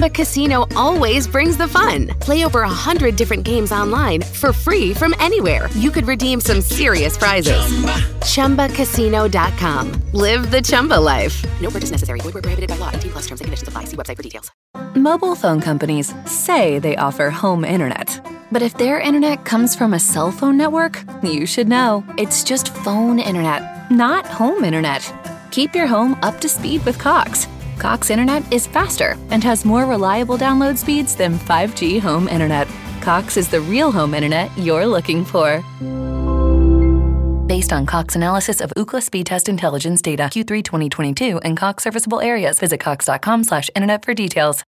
Chumba Casino always brings the fun. Play over a hundred different games online for free from anywhere. You could redeem some serious prizes. Chumba. ChumbaCasino.com. Live the Chumba life. No purchase necessary. Void where prohibited by law. 18 plus terms and conditions apply. See website for details. Mobile phone companies say they offer home internet. But if their internet comes from a cell phone network, you should know. It's just phone internet, not home internet. Keep your home up to speed with Cox. Cox internet is faster and has more reliable download speeds than 5G home internet. Cox is the real home internet you're looking for. Based on Cox analysis of Ookla speed test intelligence data Q3 2022 and Cox serviceable areas, visit cox.com/internet for details.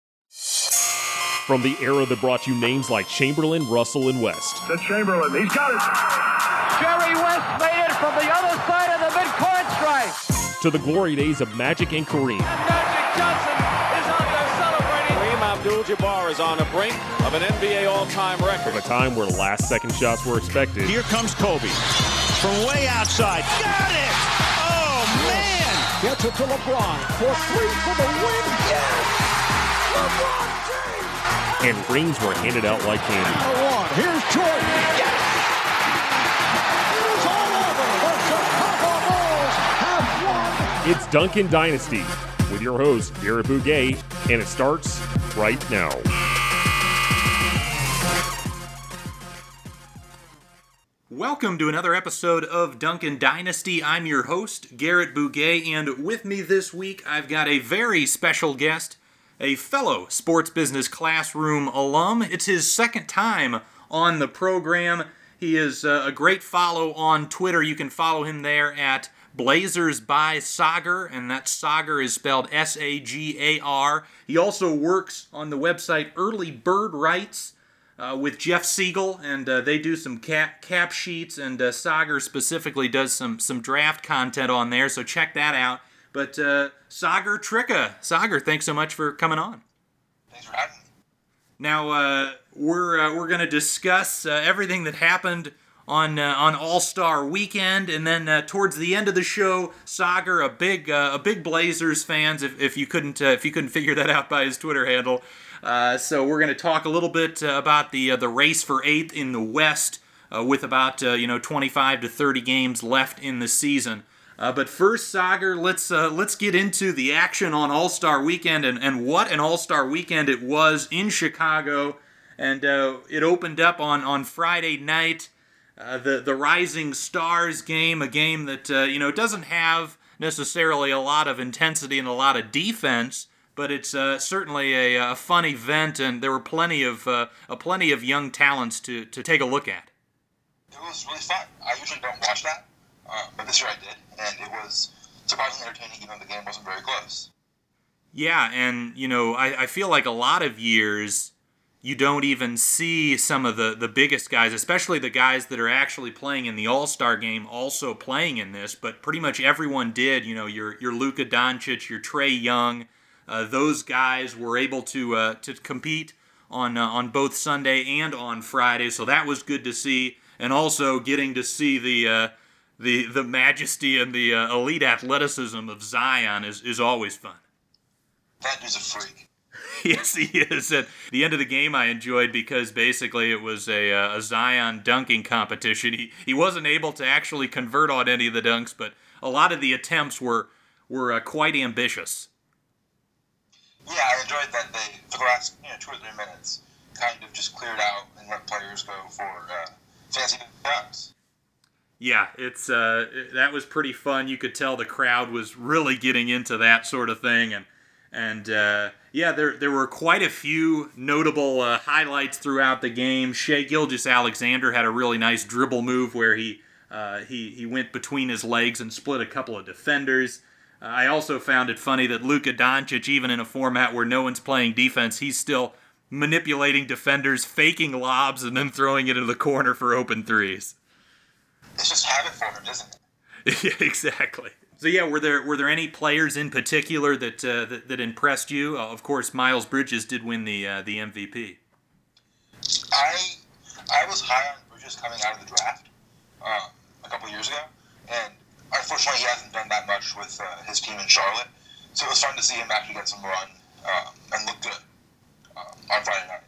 From the era that brought you names like Chamberlain, Russell, and West, To Chamberlain. He's got it. Jerry West made it from the other side of the midcourt stripe. to the glory days of Magic and Kareem, Magic Johnson is out there celebrating. Kareem Abdul-Jabbar is on the brink of an NBA all-time record. from a time where last-second shots were expected, Here comes Kobe from way outside. Got it! Oh, man! Gets it to LeBron for three for the win. Yes! LeBron James. and rings were handed out like candy. The. Here's Jordan. Yes! It is all over. The Chicago Bulls have won. It's Duncan Dynasty with your host, Garrett Bouguet, and it starts right now. Welcome to another episode of Duncan Dynasty. I'm your host, Garrett Bouguet, and with me this week I've got a very special guest, a fellow sports business classroom alum. It's his second time on the program. He is uh, a great follow on Twitter. You can follow him there at Blazers by Sagar, and that Sagar is spelled S A G A R. He also works on the website Early Bird Rights uh, with Jeff Siegel, and uh, they do some cap, cap sheets, and uh, Sagar specifically does some some draft content on there. So check that out. But uh, Sagar Tricka, Sagar, thanks so much for coming on. Thanks for having me. Now uh, we're uh, we're going to discuss uh, everything that happened on uh, on All Star Weekend, and then uh, towards the end of the show, Sagar, a big uh, a big Blazers fans, if, if you couldn't uh, if you couldn't figure that out by his Twitter handle. Uh, so we're going to talk a little bit uh, about the the race for eighth in the West, with about you know 25 to 30 games left in the season. But first, Sagar, let's let's get into the action on All Star Weekend and, and what an All Star Weekend it was in Chicago. And it opened up on, on Friday night, uh, the the Rising Stars game, a game that uh, you know doesn't have necessarily a lot of intensity and a lot of defense, but it's uh, certainly a, a fun event, and there were plenty of uh, a plenty of young talents to, to take a look at. It was really fun. I usually don't watch that, uh, but this year I did, and it was surprisingly entertaining, even though the game wasn't very close. Yeah, and you know, I, I feel like a lot of years you don't even see some of the, the biggest guys, especially the guys that are actually playing in the All Star game, also playing in this. But pretty much everyone did. You know, your your Luka Doncic, your Trae Young, uh, those guys were able to uh, to compete on uh, on both Sunday and on Friday. So that was good to see, and also getting to see the uh, the the majesty and the uh, elite athleticism of Zion is, is always fun. That is a freak. yes, he is. At the end of the game, I enjoyed because basically it was a, uh, a Zion dunking competition. He he wasn't able to actually convert on any of the dunks, but a lot of the attempts were were uh, quite ambitious. Yeah, I enjoyed that they, for the last you know, two or three minutes, kind of just cleared out and let players go for uh, fancy dunks. Yeah, it's uh, that was pretty fun. You could tell the crowd was really getting into that sort of thing, and and uh, yeah, there there were quite a few notable uh, highlights throughout the game. Shai Gilgeous-Alexander had a really nice dribble move where he uh, he he went between his legs and split a couple of defenders. Uh, I also found it funny that Luka Doncic, even in a format where no one's playing defense, he's still manipulating defenders, faking lobs, and then throwing it into the corner for open threes. It's just habit for him, isn't it? yeah, exactly. So yeah, were there were there any players in particular that uh, that, that, impressed you? Uh, of course, Miles Bridges did win the uh, the MVP. I I was high on Bridges coming out of the draft uh, a couple years ago, and unfortunately, he hasn't done that much with uh, his team in Charlotte. So it was fun to see him actually get some run um, and look good uh, on Friday night.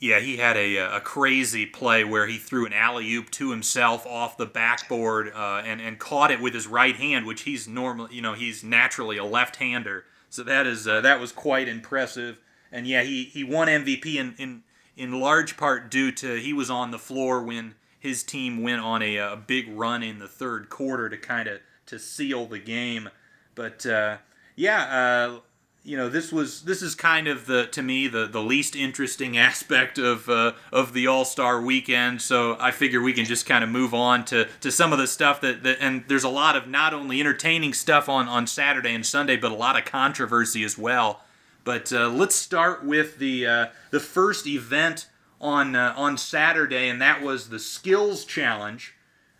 Yeah, he had a, a crazy play where he threw an alley oop to himself off the backboard uh, and and caught it with his right hand, which he's normally you know he's naturally a left hander. So that is uh, that was quite impressive. And yeah, he, he won MVP in, in in large part due to he was on the floor when his team went on a, a big run in the third quarter to kind of to seal the game. But uh, yeah, uh, you know this was this is kind of the to me the the least interesting aspect of uh, of the All Star Weekend. So I figure we can just kind of move on to to some of the stuff that, that and there's a lot of not only entertaining stuff on on Saturday and Sunday, but a lot of controversy as well. But uh, let's start with the uh, the first event on uh, on Saturday, and that was the Skills Challenge.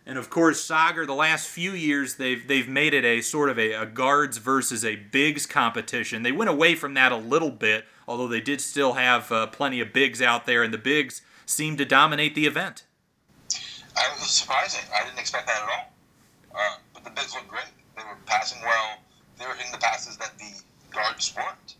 And of course, Sagar, the last few years, they've they've made it a sort of a, a, guards versus a bigs competition. They went away from that a little bit, although they did still have uh, plenty of bigs out there, and the bigs seemed to dominate the event. I was surprising. I didn't expect that at all. Uh, but the bigs looked great. They were passing well. They were hitting the passes that the guards weren't.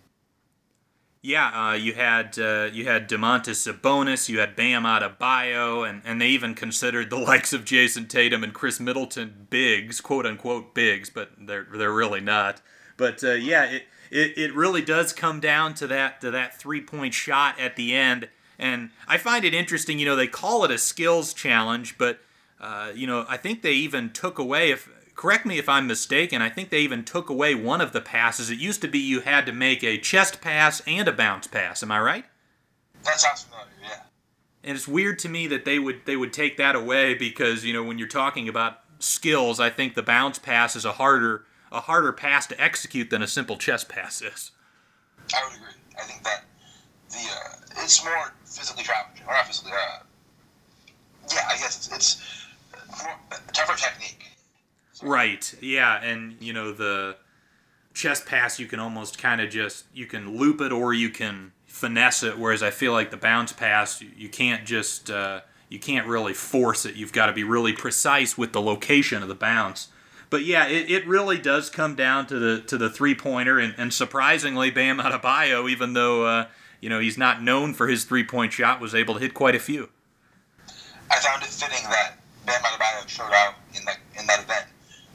Yeah, uh, you had uh, you had Domantas Sabonis, you had Bam Adebayo, and, and they even considered the likes of Jayson Tatum and Khris Middleton bigs, quote unquote bigs, but they're they're really not. But uh, yeah, it, it it really does come down to that to that three point shot at the end, and I find it interesting. You know, they call it a skills challenge, but uh, you know, I think they even took away if correct me if I'm mistaken, I think they even took away one of the passes. It used to be you had to make a chest pass and a bounce pass. Am I right? That sounds familiar, yeah. And it's weird to me that they would they would take that away because you know when you're talking about skills, I think the bounce pass is a harder a harder pass to execute than a simple chest pass is. I would agree. I think that the uh, it's more physically challenging, or not physically. Uh, yeah, I guess it's, it's more, tougher technique. Right. Yeah, and you know the chest pass you can almost kind of just you can loop it or you can finesse it whereas I feel like the bounce pass you can't just uh, you can't really force it. You've got to be really precise with the location of the bounce. But yeah, it, it really does come down to the to the three pointer, and, and surprisingly, Bam Adebayo, even though uh, you know he's not known for his three point shot, was able to hit quite a few. I found it fitting that Bam Adebayo showed out in that in that event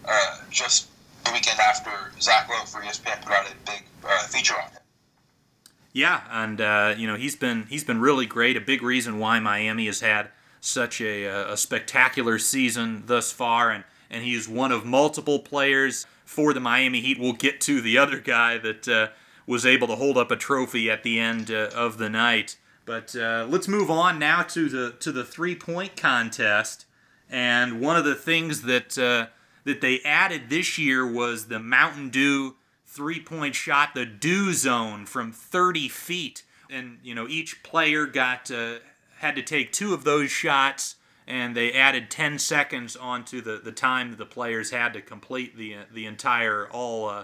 uh, just the weekend after Zach Lowe for ESPN put out a big uh, feature on him. Yeah, and uh, you know he's been he's been really great. A big reason why Miami has had such a, a spectacular season thus far, and and he's one of multiple players for the Miami Heat. We'll get to the other guy that uh, was able to hold up a trophy at the end uh, of the night. But uh, let's move on now to the to the three point contest. And one of the things that uh, that they added this year was the Mountain Dew three point shot, the Dew Zone from 30 feet. And, you know, each player got uh, had to take two of those shots, and they added 10 seconds onto the, the time that the players had to complete the, uh, the entire all, uh,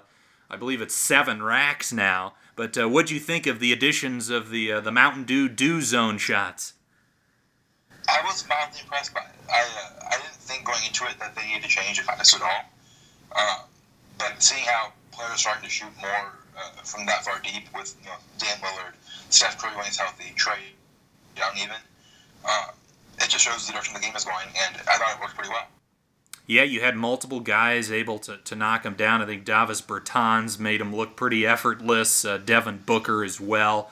I believe it's seven racks now. But uh, what do you think of the additions of the, uh, the Mountain Dew Dew Zone shots? I was mildly impressed by it. I, uh, I didn't think going into it that they needed to change this at all. Uh, but seeing how players are starting to shoot more uh, from that far deep with you know, Dame Lillard, Steph Curry when he's healthy, Trae down even, uh, it just shows the direction the game is going, and I thought it worked pretty well. Yeah, you had multiple guys able to, to knock him down. I think Davis Bertans made him look pretty effortless. Uh, Devin Booker as well.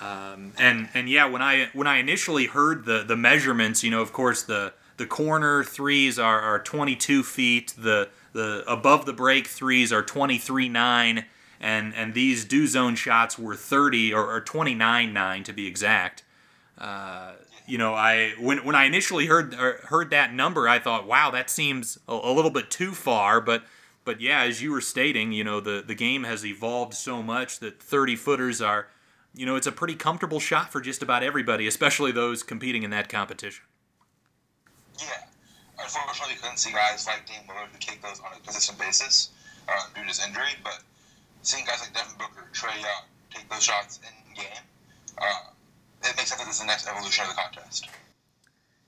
Um, and and yeah, when I when I initially heard the the measurements, you know, of course the the corner threes are, are 22 feet. The the above the break threes are 23 9, and and these Dew Zone shots were 30 or, or 29 9 to be exact. Uh, you know, I when when I initially heard heard that number, I thought, wow, that seems a, a little bit too far. But but yeah, as you were stating, you know, the the game has evolved so much that 30 footers are, you know, it's a pretty comfortable shot for just about everybody, especially those competing in that competition. Yeah, unfortunately, couldn't see guys like Dame Lillard who take those on a consistent basis uh, due to his injury. But seeing guys like Devin Booker, Trae Young take those shots in game, uh, it makes sense that this is the next evolution of the contest.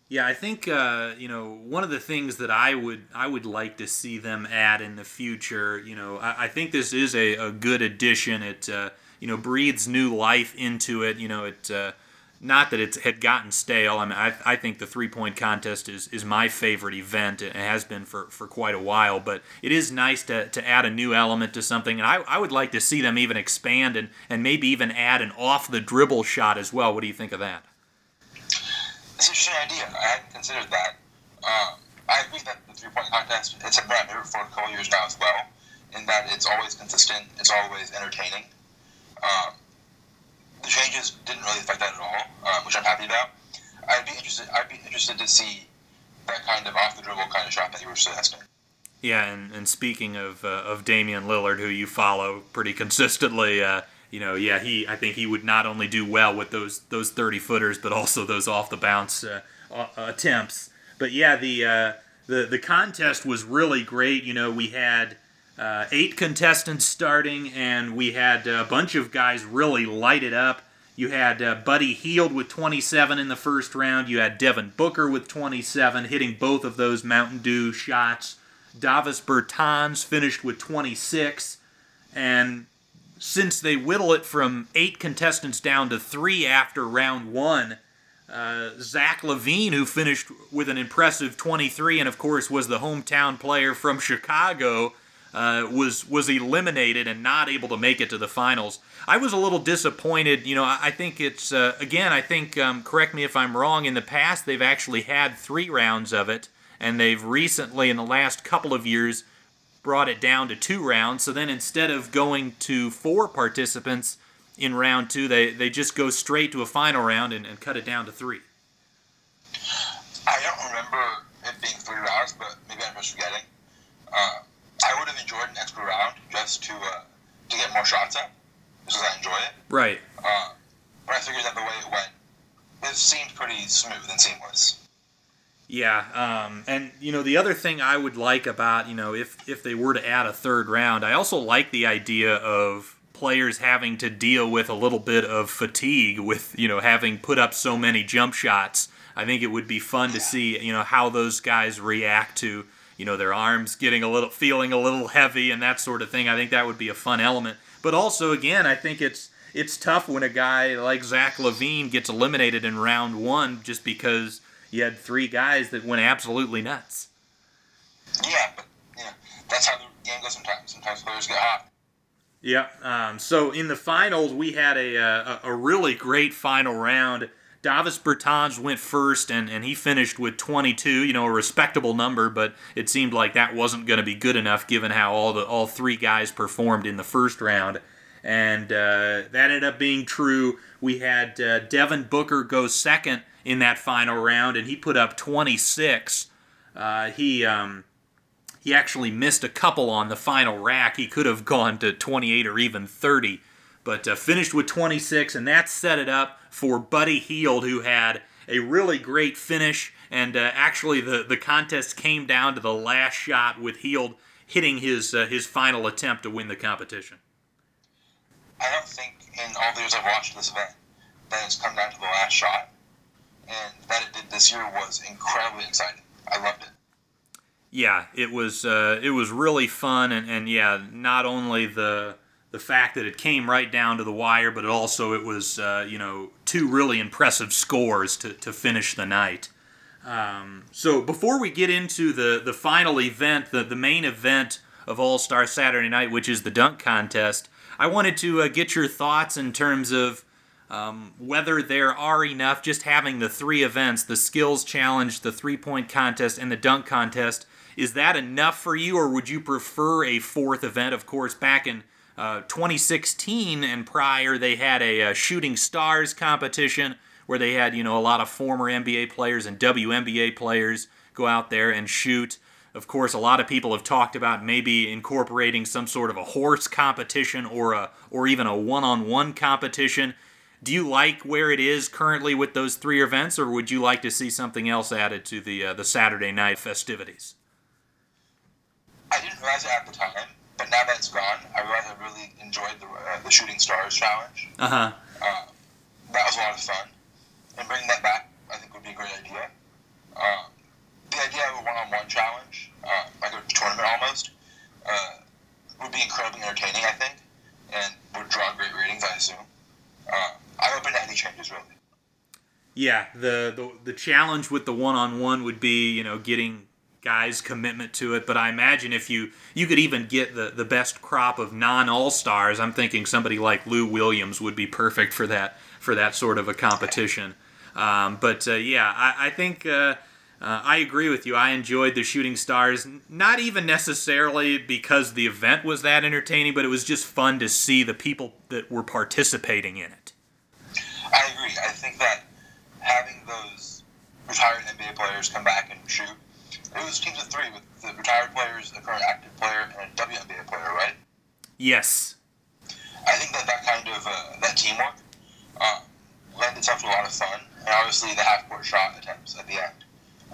Yeah, I think uh, you know one of the things that I would I would like to see them add in the future. You know, I, I think this is a, a good addition. It uh, you know breathes new life into it. You know, it uh, not that it had gotten stale. I mean, I, I think the three point contest is, is my favorite event. It has been for, for quite a while, but it is nice to, to add a new element to something. And I, I would like to see them even expand and, and maybe even add an off the dribble shot as well. What do you think of that? It's an interesting idea. I hadn't considered that. Um, I agree that the three point contest it's a brand new for a couple years now as well, in that it's always consistent, it's always entertaining. Um, the changes didn't really affect that at all, um, which I'm happy about. I'd be interested. I'd be interested to see that kind of off the dribble kind of shot that you were suggesting. Yeah, and, and speaking of uh, of Damian Lillard, who you follow pretty consistently, uh, you know, yeah, he I think he would not only do well with those those thirty footers, but also those off the bounce uh, uh, attempts. But yeah, the uh, the the contest was really great. You know, we had uh, eight contestants starting, and we had a bunch of guys really light it up. You had uh, Buddy Hield with 27 in the first round. You had Devin Booker with 27, hitting both of those Mountain Dew shots. Davis Bertans finished with 26. And since they whittle it from eight contestants down to three after round one, uh, Zach LaVine, who finished with an impressive 23 and, of course, was the hometown player from Chicago, uh, was was eliminated and not able to make it to the finals. I was a little disappointed. You know, I, I think it's uh, again. I think um, correct me if I'm wrong. In the past, they've actually had three rounds of it, and they've recently, in the last couple of years, brought it down to two rounds. So then, instead of going to four participants in round two, they they just go straight to a final round and, and cut it down to three. I don't remember it being three rounds, but maybe I'm just forgetting. Uh, I would have enjoyed an extra round just to uh, to get more shots up, just because I enjoy it. Right. Uh, but I figured that the way it went, it seemed pretty smooth and seamless. Yeah, um, and you know the other thing I would like about you know if if they were to add a third round, I also like the idea of players having to deal with a little bit of fatigue with you know having put up so many jump shots. I think it would be fun to see you know how those guys react to you know their arms getting a little feeling a little heavy and that sort of thing. I think that would be a fun element. But also again, I think it's it's tough when a guy like Zach LaVine gets eliminated in round one just because you had three guys that went absolutely nuts. Yeah, but yeah, that's how the game goes sometimes. Sometimes players get hot. Yeah. Um, so in the finals, we had a, a, a really great final round. Davis Bertans went first, and, and he finished with 22. You know, a respectable number, but it seemed like that wasn't going to be good enough given how all the all three guys performed in the first round. And uh, that ended up being true. We had uh, Devin Booker go second in that final round, and he put up 26. Uh, he um, he actually missed a couple on the final rack. He could have gone to 28 or even 30, but uh, finished with 26, and that set it up for Buddy Hield, who had a really great finish. And uh, actually, the, the contest came down to the last shot with Hield hitting his uh, his final attempt to win the competition. I don't think in all the years I've watched this event that it's come down to the last shot, and that it did this year was incredibly exciting. I loved it. Yeah, it was uh, it was really fun, and, and yeah, not only the the fact that it came right down to the wire, but also it was uh, you know two really impressive scores to, to finish the night. Um, so before we get into the the final event, the the main event of All Star Saturday Night, which is the dunk contest, I wanted to uh, get your thoughts in terms of um, whether there are enough, just having the three events the skills challenge, the three point contest, and the dunk contest. Is that enough for you, or would you prefer a fourth event? Of course, back in uh, 2016 and prior, they had a, a, shooting stars competition where they had you know a lot of former NBA players and WNBA players go out there and shoot. Of course, a lot of people have talked about maybe incorporating some sort of a horse competition or a or even a one-on-one competition. do you like where it is currently with those three events, or would you like to see something else added to the uh, the Saturday night festivities? I didn't realize it at the time, but now that it's gone, I realize I really enjoyed the, uh, the Shooting Stars challenge. Uh-huh. Uh, that was a lot of fun. And bringing that back, I think, would be a great idea. Uh, the idea of a one-on-one challenge, uh, like a tournament almost, uh, would be incredibly entertaining, I think, and would draw great ratings, I assume. Uh, I'm open to any changes, really. Yeah, the, the the challenge with the one-on-one would be, you know, getting guys' commitment to it. But I imagine if you you could even get the the best crop of non-all stars, I'm thinking somebody like Lou Williams would be perfect for that for that sort of a competition. Um, but uh, yeah, I, I think. Uh, uh, I agree with you. I enjoyed the Shooting Stars, not even necessarily because the event was that entertaining, but it was just fun to see the people that were participating in it. I agree. I think that having those retired NBA players come back and shoot, it was teams of three with the retired players, a current active player, and a WNBA player, right? Yes. I think that that kind of uh, that teamwork uh, lent itself to a lot of fun, and obviously the half-court shot attempts at the end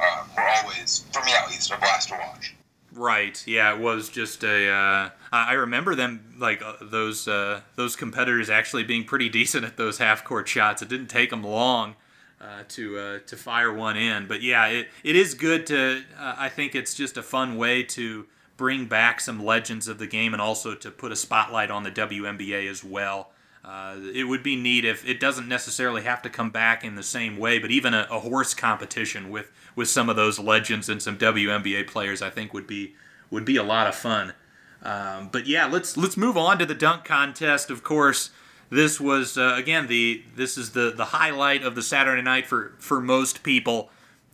uh, were always, for me at least, a blast to watch. Right. Yeah, it was just a. Uh, I remember them like uh, those uh, those competitors actually being pretty decent at those half court shots. It didn't take them long uh, to uh, to fire one in, but yeah, it, it is good to. Uh, I think it's just a fun way to bring back some legends of the game and also to put a spotlight on the WNBA as well. Uh, it would be neat if it doesn't necessarily have to come back in the same way, but even a, a horse competition with with some of those legends and some WNBA players, I think would be would be a lot of fun. Um, but yeah, let's let's move on to the dunk contest. Of course, this was uh, again the this is the the highlight of the Saturday night for for most people,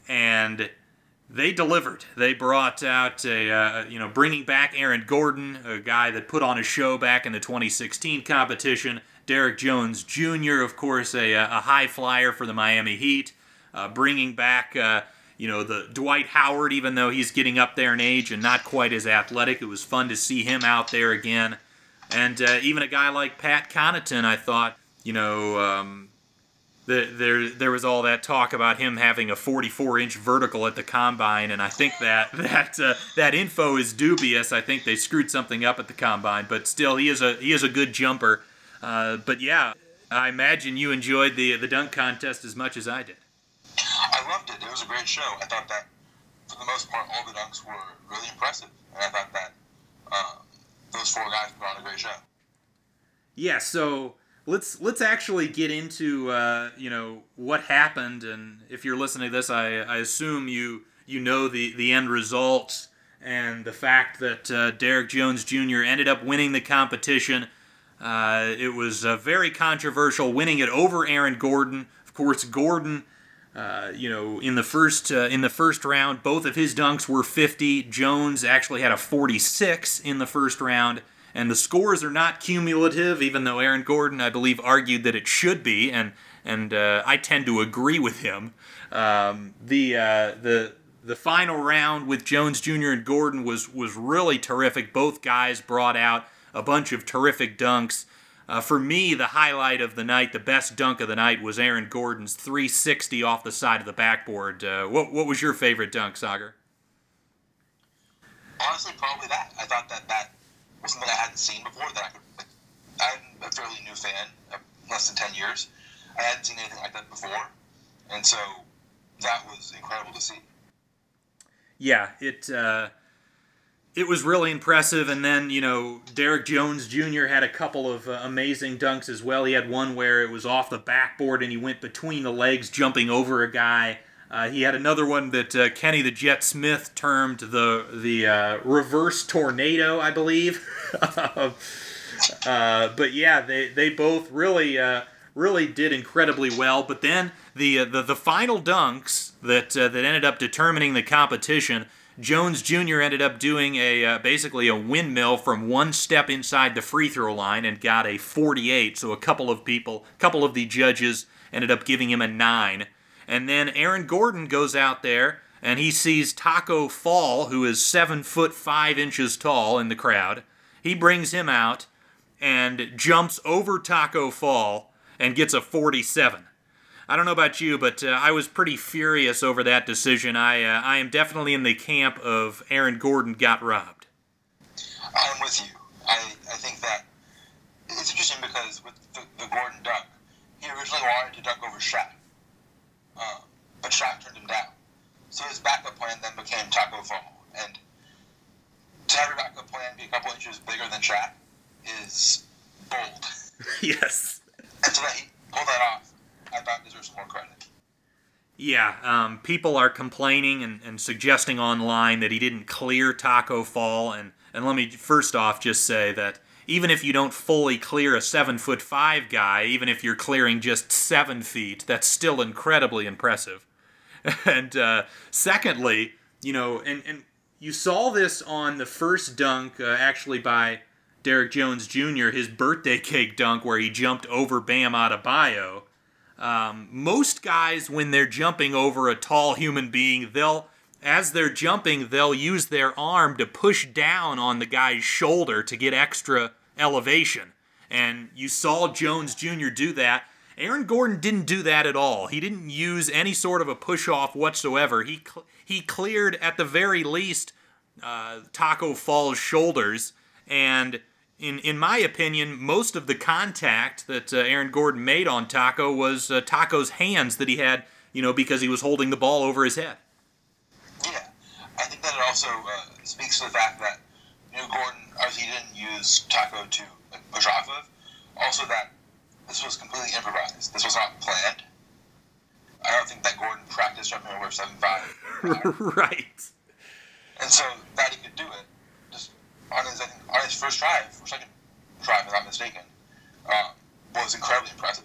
and they delivered. They brought out a uh, you know bringing back Aaron Gordon, a guy that put on a show back in the 2016 competition. Derrick Jones Jr., of course, a, a high flyer for the Miami Heat, uh, bringing back uh, you know, the Dwight Howard, even though he's getting up there in age and not quite as athletic, it was fun to see him out there again. And uh, even a guy like Pat Connaughton, I thought, you know, um, the, there there was all that talk about him having a 44-inch vertical at the combine, and I think that that uh, that info is dubious. I think they screwed something up at the combine, but still, he is a he is a good jumper. Uh, but yeah, I imagine you enjoyed the the dunk contest as much as I did. I loved it. It was a great show. I thought that, for the most part, all the dunks were really impressive, and I thought that um, those four guys put on a great show. Yeah. So let's let's actually get into uh, you know what happened, and if you're listening to this, I, I assume you you know the the end results and the fact that uh, Derrick Jones Jr. ended up winning the competition. Uh, it was very controversial, winning it over Aaron Gordon. Of course, Gordon, uh, you know, in the first uh, in the first round, both of his dunks were 50. Jones actually had a 46 in the first round, and the scores are not cumulative, even though Aaron Gordon, I believe, argued that it should be, and and uh, I tend to agree with him. Um, the the the final round with Jones Jr. and Gordon was was really terrific. Both guys brought out a bunch of terrific dunks. Uh, for me, the highlight of the night, the best dunk of the night, was Aaron Gordon's 360 off the side of the backboard. Uh, what what was your favorite dunk, Sagar? Honestly, probably that. I thought that that was something I hadn't seen before. That I could. Like, I'm a fairly new fan, less than 10 years. I hadn't seen anything like that before, and so that was incredible to see. Yeah, it. Uh, it was really impressive. And then, you know, Derrick Jones Jr. had a couple of uh, amazing dunks as well. He had one where it was off the backboard and he went between the legs, jumping over a guy. Uh, he had another one that uh, Kenny the Jet Smith termed the the uh, reverse tornado, I believe. Uh, but yeah, they, they both really uh, really did incredibly well. But then the the, the final dunks that that ended up determining the competition Jones Jr. ended up doing a uh, basically a windmill from one step inside the free throw line and got a 48. So a couple of people, a couple of the judges ended up giving him a nine. And then Aaron Gordon goes out there and he sees Taco Fall, who is seven foot five inches tall in the crowd. He brings him out and jumps over Taco Fall and gets a 47. I don't know about you, but uh, I was pretty furious over that decision. I uh, I am definitely in the camp of Aaron Gordon got robbed. I'm with you. I, I think that it's interesting because with the, the Gordon duck, he originally wanted to duck over Shaq, uh, but Shaq turned him down. So his backup plan then became Taco Fall, and to have your backup plan be a couple inches bigger than Shaq is bold. yes. And so that he pulled that off, More credit. Yeah, um, people are complaining and, and suggesting online that he didn't clear Taco Fall, and, and let me first off just say that even if you don't fully clear a seven foot five guy, even if you're clearing just seven feet, that's still incredibly impressive. and uh, secondly, you know, and, and you saw this on the first dunk, uh, actually by Derrick Jones Jr., his birthday cake dunk where he jumped over Bam Adebayo. Um, most guys, when they're jumping over a tall human being, they'll, as they're jumping, they'll use their arm to push down on the guy's shoulder to get extra elevation. And you saw Jones Jr. do that. Aaron Gordon didn't do that at all. He didn't use any sort of a push off whatsoever. He cl- he cleared at the very least uh, Taco Fall's shoulders, and in in my opinion, most of the contact that uh, Aaron Gordon made on Taco was uh, Taco's hands that he had, you know, because he was holding the ball over his head. Yeah, I think that it also uh, speaks to the fact that you know Gordon obviously he didn't use Taco to like, push off of. Also, that this was completely improvised. This was not planned. I don't think that Gordon practiced jumping over seven five. right. And so that he could do it on his on his first drive, or second drive, if I'm not mistaken, um, was incredibly impressive.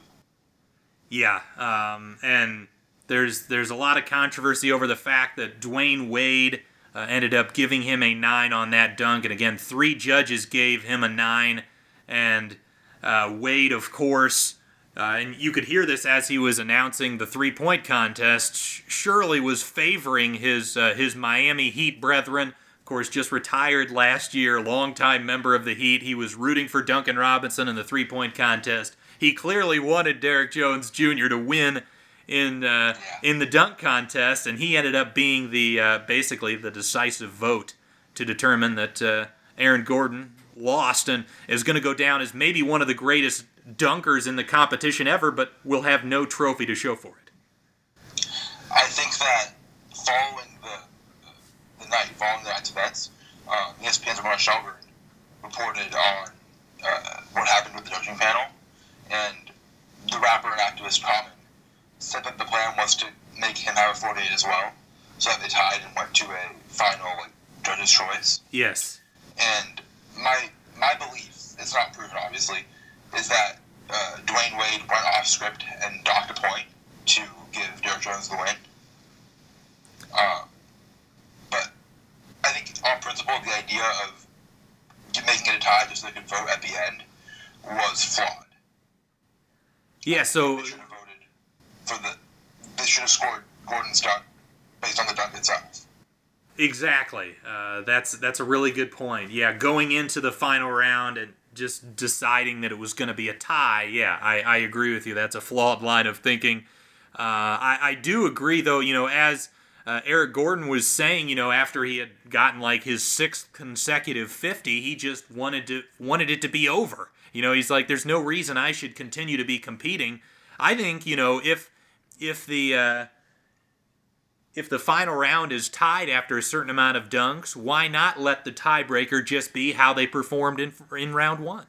Yeah, um, and there's there's a lot of controversy over the fact that Dwyane Wade uh, ended up giving him a nine on that dunk, and again, three judges gave him a nine, and uh, Wade, of course. Uh, and you could hear this as he was announcing the three-point contest. Surely was favoring his uh, his Miami Heat brethren. Of course, just retired last year, longtime member of the Heat. He was rooting for Duncan Robinson in the three-point contest. He clearly wanted Derrick Jones Jr. to win in uh, in the dunk contest, and he ended up being the uh, basically the decisive vote to determine that uh, Aaron Gordon lost and is going to go down as maybe one of the greatest dunkers in the competition ever, but will have no trophy to show for it. I think that following night, following the night's events, uh, ESPN's Ramona Shelburne reported on uh, what happened with the judging panel, and the rapper and activist Common said that the plan was to make him have a 48 as well, so that they tied and went to a final like, judge's choice. Yes. And my my belief, it's not proven obviously, is that uh, Dwyane Wade went off script and docked a point to give Derrick Jones the win. But I think on principle, the idea of making it a tie just so they could vote at the end was flawed. Yeah. So They should have voted for the. They should have scored Gordon's dunk based on the dunk itself. Exactly. Uh, that's that's a really good point. Yeah, going into the final round and just deciding that it was going to be a tie. Yeah, I, I agree with you. That's a flawed line of thinking. Uh, I, I do agree, though. You know, as uh, Eric Gordon was saying, you know, after he had gotten like his sixth consecutive 50, he just wanted to wanted it to be over. You know, he's like, there's no reason I should continue to be competing. I think, you know, if if the uh, if the final round is tied after a certain amount of dunks, why not let the tiebreaker just be how they performed in in round one?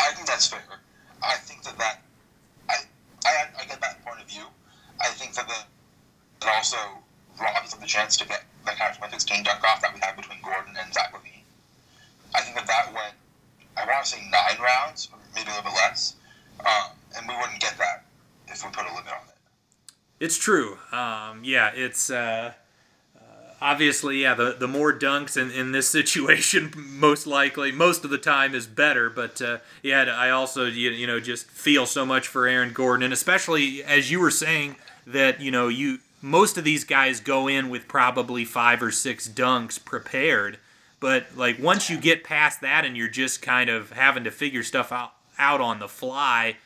I think that's fair. I think that that I I, I get that point of view. I think that the, it also robs of the chance to get kind of 2016 dunk off that we had between Gordon and Zach LaVine. I think that that went I want to say nine rounds, maybe a little bit less, um, and we wouldn't get that if we put a limit on it. It's true. Um, yeah, it's uh, uh, obviously yeah. The the more dunks in, in this situation, most likely, most of the time is better. But uh, yeah, I also you, you know just feel so much for Aaron Gordon, and especially as you were saying that you know you most of these guys go in with probably five or six dunks prepared. But like once you get past that and you're just kind of having to figure stuff out out on the fly,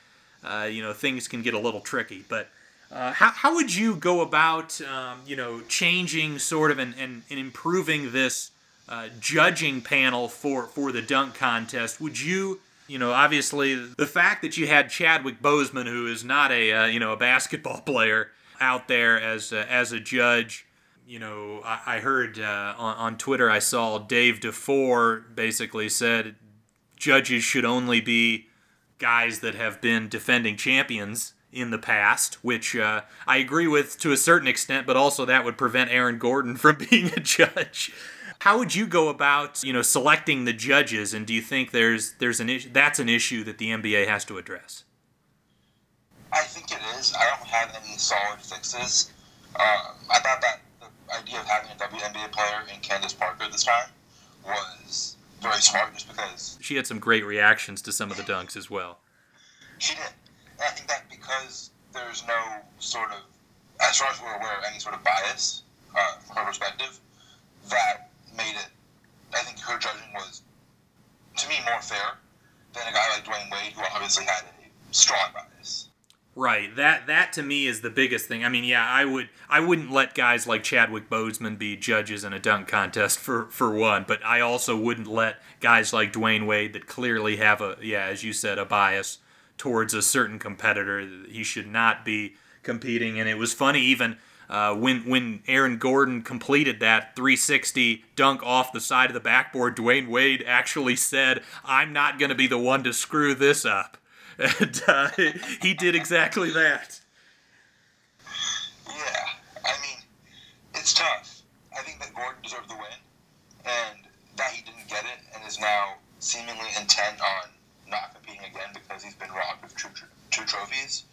uh, you know things can get a little tricky. But uh, how, how would you go about um, you know changing sort of and, and, improving this uh, judging panel for for the dunk contest? Would you you know obviously the fact that you had Chadwick Boseman, who is not a uh, you know a basketball player, out there as as a judge. You know, I, I heard uh, on, on Twitter I saw Dave DeFore basically said judges should only be guys that have been defending champions in the past, which uh, I agree with to a certain extent, but also that would prevent Aaron Gordon from being a judge. How would you go about, you know, selecting the judges, and do you think there's there's an issue that's an issue that the NBA has to address? I think it is. I don't have any solid fixes. Um, I thought that the idea of having a WNBA player in Candace Parker this time was very smart, just because she had some great reactions to some of the dunks as well. She did. And I think that because there's no sort of, as far as we're aware, any sort of bias uh, from her perspective, that made it. I think her judging was, to me, more fair than a guy like Dwyane Wade, who obviously had a strong bias. Right. That that to me is the biggest thing. I mean, yeah, I would I wouldn't let guys like Chadwick Boseman be judges in a dunk contest for for one, but I also wouldn't let guys like Dwyane Wade that clearly have a yeah, as you said, a bias towards a certain competitor. He should not be competing. And it was funny even uh, when when Aaron Gordon completed that 360 dunk off the side of the backboard. Dwyane Wade actually said, "I'm not going to be the one to screw this up." And uh, he did exactly that. Yeah, I mean, it's tough. I think that Gordon deserved the win, and that he didn't get it, and is now seemingly intent on not competing again because he's been robbed of two, two trophies.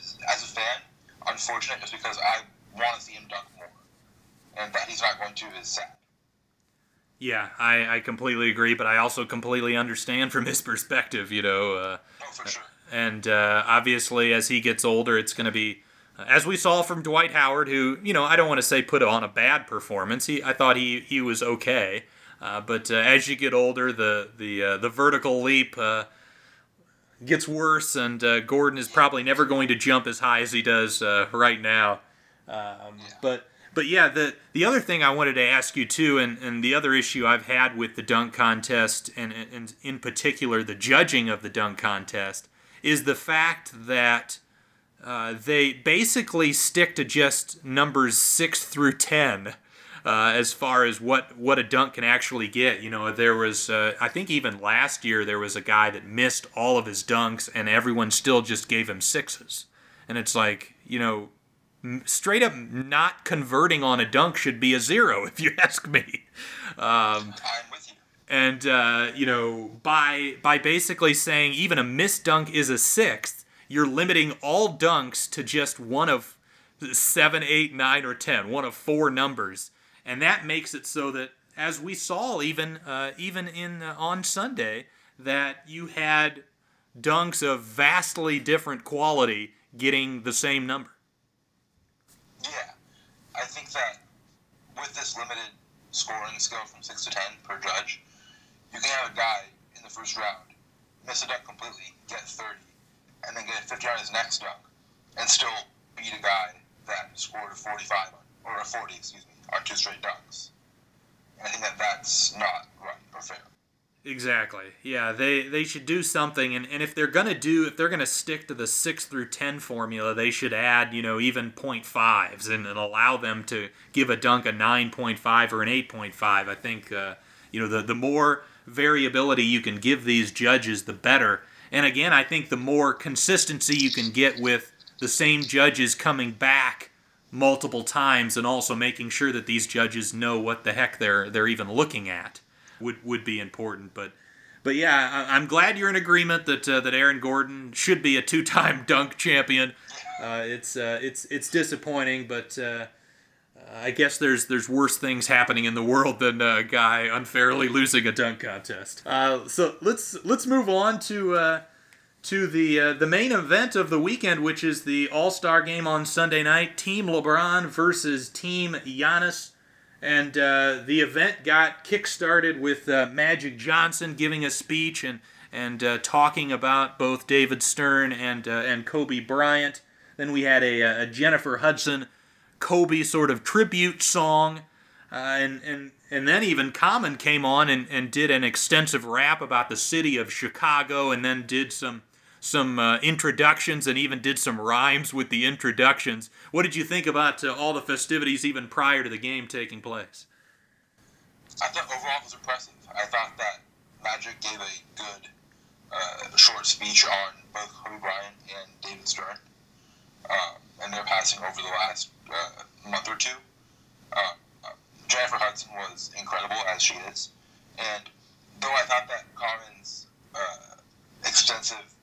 Is as a fan, unfortunate, just because I want to see him dunk more, and that he's not going to is sad. Yeah, I, I completely agree, but I also completely understand from his perspective, you know. Uh, oh, for sure. And uh, obviously, as he gets older, it's going to be, uh, as we saw from Dwight Howard, who, you know, I don't want to say put on a bad performance. He, I thought he, he was okay. Uh, but uh, as you get older, the the uh, the vertical leap gets worse, and Gordon is probably never going to jump as high as he does right now. Um, but but yeah, the the other thing I wanted to ask you too, and, and the other issue I've had with the dunk contest, and, and in particular the judging of the dunk contest, is the fact that uh, they basically stick to just numbers six through ten. Uh, as far as what, what a dunk can actually get, you know, there was, uh, I think even last year there was a guy that missed all of his dunks and everyone still just gave him sixes. And it's like, you know, straight up not converting on a dunk should be a zero, if you ask me. Um, and uh, you know, by by basically saying even a missed dunk is a sixth, you're limiting all dunks to just one of seven, eight, nine, or ten, one of four numbers, and that makes it so that, as we saw even uh, even in uh, on Sunday, that you had dunks of vastly different quality getting the same number. Yeah, I think that with this limited scoring scale from six to ten per judge, you can have a guy in the first round miss a dunk completely, get thirty, and then get fifty on his next dunk, and still beat a guy that scored a forty-five or a forty, excuse me, on two straight dunks. And I think that that's not right or fair. Exactly. Yeah, they they should do something, and, and if they're gonna do, if they're gonna stick to the six through ten formula, they should add, you know, even point fives and, and allow them to give a dunk a nine point five or an eight point five. I think, uh, you know, the the more variability you can give these judges, the better. And again, I think the more consistency you can get with the same judges coming back multiple times, and also making sure that these judges know what the heck they're they're even looking at would would be important. But but yeah, I, am glad you're in agreement that uh, that Aaron Gordon should be a two-time dunk champion. Uh, it's uh, it's it's disappointing, but uh, I guess there's there's worse things happening in the world than a guy unfairly losing a dunk contest. Uh, so let's let's move on to uh, to the uh, the main event of the weekend, which is the All Star game on Sunday night. Team LeBron versus Team Giannis. And uh, the event got kickstarted with uh, Magic Johnson giving a speech and, and uh, talking about both David Stern and uh, and Kobe Bryant. Then we had a, a Jennifer Hudson Kobe sort of tribute song, uh, and and and then even Common came on and, and did an extensive rap about the city of Chicago, and then did some some uh, introductions and even did some rhymes with the introductions. What did you think about uh, all the festivities even prior to the game taking place? I thought overall it was impressive. I thought that Magic gave a good uh, short speech on both Kobe Bryant and David Stern, uh, and their passing over the last uh, month or two. Uh, Jennifer Hudson was incredible as she is, and though I thought that uh, extensive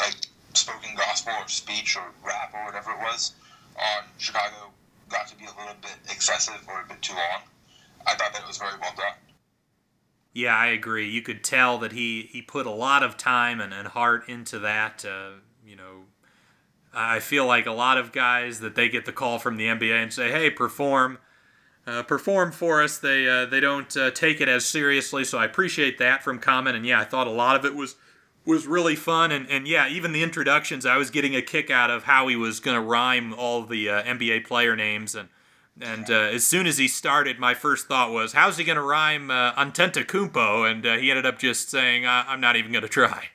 like spoken gospel or speech or rap or whatever it was on Chicago got to be a little bit excessive or a bit too long. I thought that it was very well done. Yeah, I agree. You could tell that he, he put a lot of time and, and heart into that. Uh, you know, I feel like a lot of guys that they get the call from the NBA and say, "Hey, perform, uh, perform for us." They uh, they don't uh, take it as seriously, so I appreciate that from Common. And yeah, I thought a lot of it was was really fun. And, and yeah, even the introductions, I was getting a kick out of how he was going to rhyme all the uh, NBA player names and and uh, as soon as he started, my first thought was, how's he going to rhyme uh, Antetokounmpo? And uh, he ended up just saying, I'm not even going to try.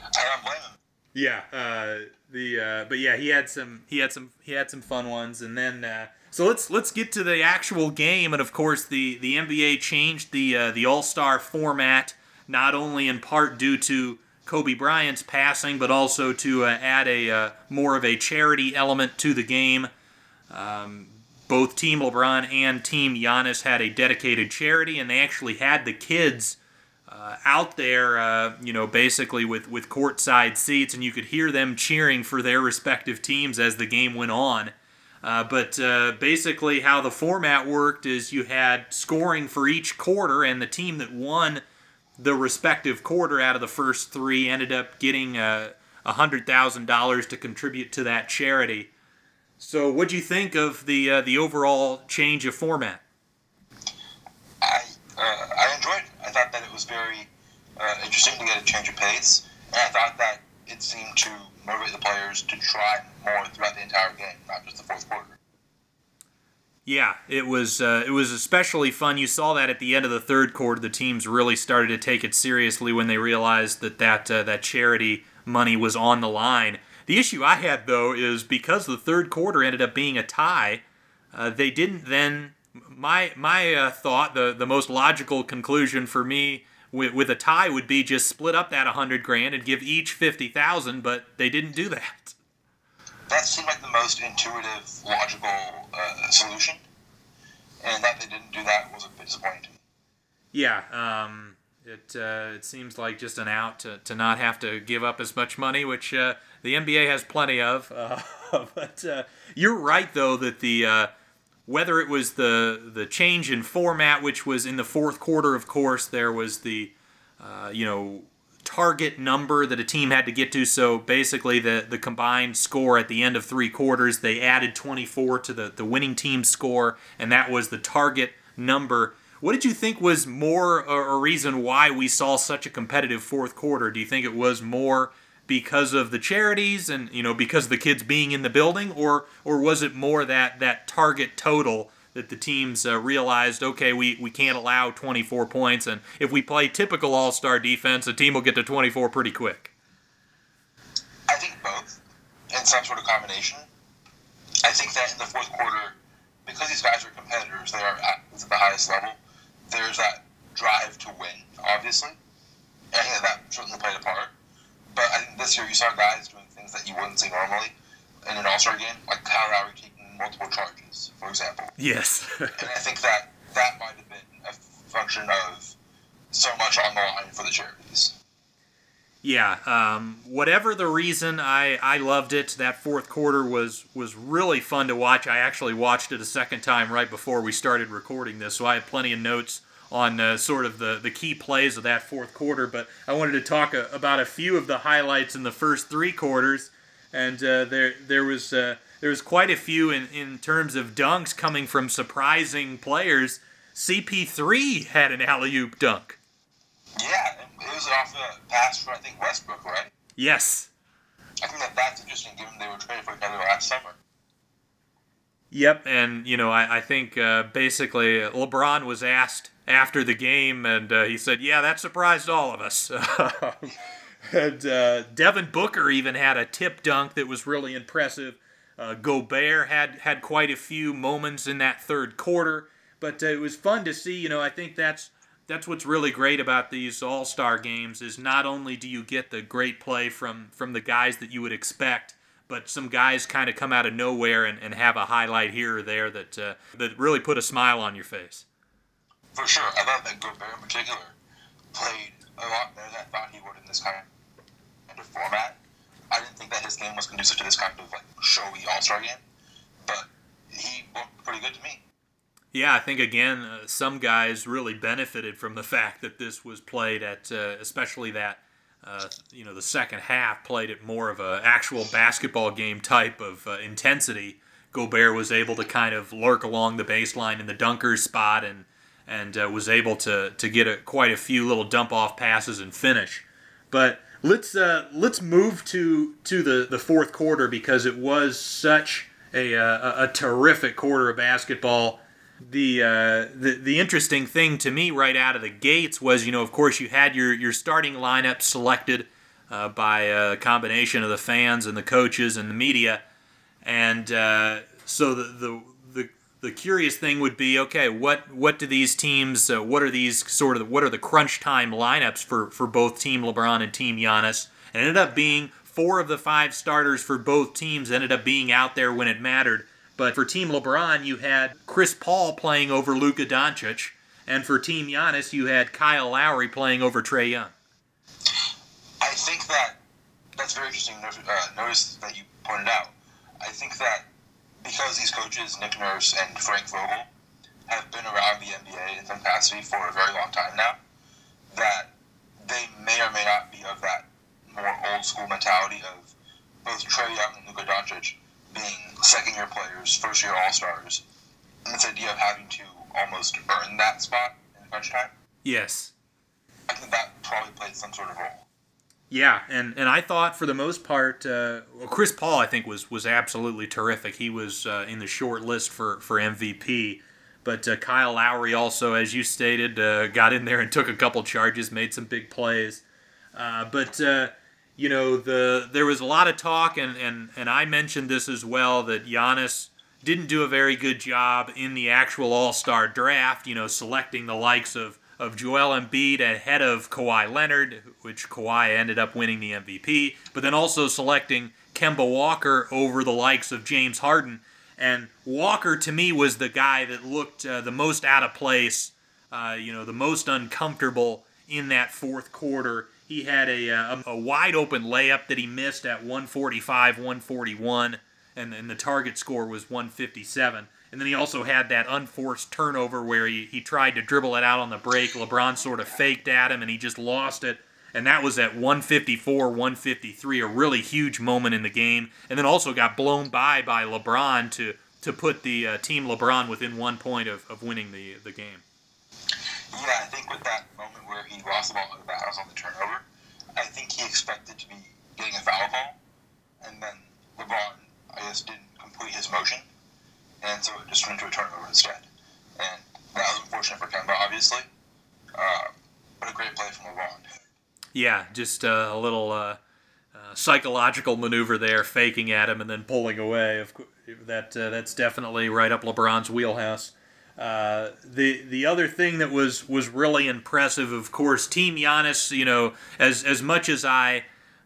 I don't blame him. Yeah, uh, the uh, but yeah, he had some he had some he had some fun ones, and then uh, so let's let's get to the actual game, and of course the the NBA changed the uh, the All Star format not only in part due to Kobe Bryant's passing, but also to uh, add a uh, more of a charity element to the game. Um, both Team LeBron and Team Giannis had a dedicated charity, and they actually had the kids uh, out there, uh, you know, basically with, with courtside seats, and you could hear them cheering for their respective teams as the game went on. Uh, but uh, basically, how the format worked is you had scoring for each quarter, and the team that won the respective quarter out of the first three ended up getting uh, $100,000 to contribute to that charity. So, what do you think of the uh, the overall change of format? I uh, I enjoyed it. I thought that it was very uh, interesting to get a change of pace, and I thought that it seemed to motivate the players to try more throughout the entire game, not just the fourth quarter. Yeah, it was uh, it was especially fun. You saw that at the end of the third quarter, the teams really started to take it seriously when they realized that that uh, that charity money was on the line. The issue I had though is because the third quarter ended up being a tie, uh, they didn't then. My my uh, thought, the the most logical conclusion for me with, with a tie would be just split up that hundred grand and give each fifty thousand, but they didn't do that. That seemed like the most intuitive, logical uh, solution, and that they didn't do that was a bit disappointing. to me. Yeah, um, it uh, it seems like just an out to, to not have to give up as much money, which uh, the NBA has plenty of. Uh, but uh, you're right, though, that the uh, whether it was the the change in format, which was in the fourth quarter, of course, there was the you know target number that a team had to get to. So basically, the the combined score at the end of three quarters, they added 24 to the the winning team's score, and that was the target number. What did you think was more a reason why we saw such a competitive fourth quarter? Do you think it was more because of the charities and you know because of the kids being in the building or or was it more that that target total that the teams uh, realized okay we, we can't allow 24 points and if we play typical all-star defense a team will get to 24 pretty quick. I think both in some sort of combination. I think that in the fourth quarter because these guys are competitors they are at the highest level there's that drive to win obviously. And I think that certainly played a part. But I think this year you saw guys doing things that you wouldn't see normally in an All Star game, like Kyle Lowry multiple charges, for example. Yes. and I think that that might have been a function of so much on the line for the charities. Yeah, um, whatever the reason, I, I loved it. That fourth quarter was was really fun to watch. I actually watched it a second time right before we started recording this, so I have plenty of notes on uh, sort of the, the key plays of that fourth quarter. But I wanted to talk a, about a few of the highlights in the first three quarters, and uh, there there was uh, there was quite a few in, in terms of dunks coming from surprising players. CP3 had an alley oop dunk. Yeah, it was off a pass for I think Westbrook, right? Yes. I think that that's interesting, given they were traded for each other last summer. Yep, and you know, I, I think uh, basically LeBron was asked after the game, and uh, he said, "Yeah, that surprised all of us." and uh, Devin Booker even had a tip dunk that was really impressive. Uh, Gobert had had quite a few moments in that third quarter, but uh, it was fun to see. You know, I think that's that's what's really great about these All Star games is not only do you get the great play from from the guys that you would expect but some guys kind of come out of nowhere and, and have a highlight here or there that uh, that really put a smile on your face. For sure, I thought that Gobert in particular played a lot better than I thought he would in this kind of format. I didn't think that his game was conducive to this kind of like showy All Star game, but he looked pretty good to me. Yeah, I think again, uh, some guys really benefited from the fact that this was played at, uh, especially that uh, you know, the second half played it more of a actual basketball game type of uh, intensity. Gobert was able to kind of lurk along the baseline in the dunker spot and and uh, was able to to get a, quite a few little dump off passes and finish. But let's uh, let's move to to the, the fourth quarter because it was such a, uh, a, a terrific quarter of basketball. The uh, the the interesting thing to me right out of the gates was, you know, of course, you had your your starting lineup selected uh, by a combination of the fans and the coaches and the media, and uh, so the, the the curious thing would be, okay, what what do these teams? Uh, what are these sort of what are the crunch time lineups for for both Team LeBron and Team Giannis? It ended up being four of the five starters for both teams ended up being out there when it mattered but for Team LeBron, you had Chris Paul playing over Luka Doncic, and for Team Giannis, you had Kyle Lowry playing over Trae Young. I think that that's very interesting. Uh, notice that you pointed out. I think that because these coaches, Nick Nurse and Frank Vogel, have been around the NBA in some capacity for a very long time now, that they may or may not be of that more old school mentality of both Trae Young and Luka Doncic being second year players, first year All Stars, and this idea of having to almost earn that spot in crunch time. Yes. I think that probably played some sort of role. Yeah, and, and I thought for the most part, uh, Chris Paul I think was was absolutely terrific. He was uh, in the short list for for MVP. But uh, Kyle Lowry also, as you stated, uh, got in there and took a couple charges, made some big plays. Uh, but uh, you know, the there was a lot of talk, and, and, and I mentioned this as well, that Giannis didn't do a very good job in the actual All Star draft, you know, selecting the likes of, of Joel Embiid ahead of Kawhi Leonard, which Kawhi ended up winning the MVP, but then also selecting Kemba Walker over the likes of James Harden. And Walker, to me, was the guy that looked uh, the most out of place, uh, you know, the most uncomfortable in that fourth quarter he had a, uh, a, a wide open layup that he missed at 145, 141, and, and the target score was 157. And then he also had that unforced turnover where he, he tried to dribble it out on the break. LeBron sort of faked at him and he just lost it. And that was at 154, 153, a really huge moment in the game. And then also got blown by by LeBron to, to put the uh, team LeBron within one point of, of winning the, the game. Yeah, I think with that moment where he lost the ball out of bounds on the turnover, I think he expected to be getting a foul call, and then LeBron, I guess, didn't complete his motion, and so it just went into a turnover instead. And that was unfortunate for Kemba, obviously, uh, but a great play from LeBron. Yeah, just uh, a little uh, uh, psychological maneuver there, faking at him and then pulling away. Of that, uh, that's definitely right up LeBron's wheelhouse. Uh, the the other thing that was was really impressive, of course, Team Giannis. You know, as as much as I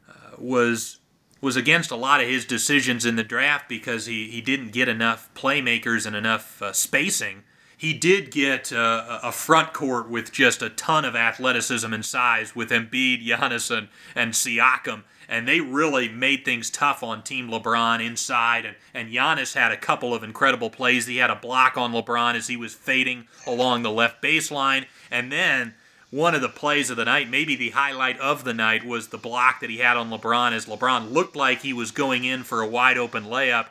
uh, was was against a lot of his decisions in the draft because he, he didn't get enough playmakers and enough uh, spacing. He did get uh, a front court with just a ton of athleticism and size with Embiid, Giannis, and, and Siakam and they really made things tough on Team LeBron inside. And, and Giannis had a couple of incredible plays. He had a block on LeBron as he was fading along the left baseline. And then one of the plays of the night, maybe the highlight of the night, was the block that he had on LeBron as LeBron looked like he was going in for a wide open layup.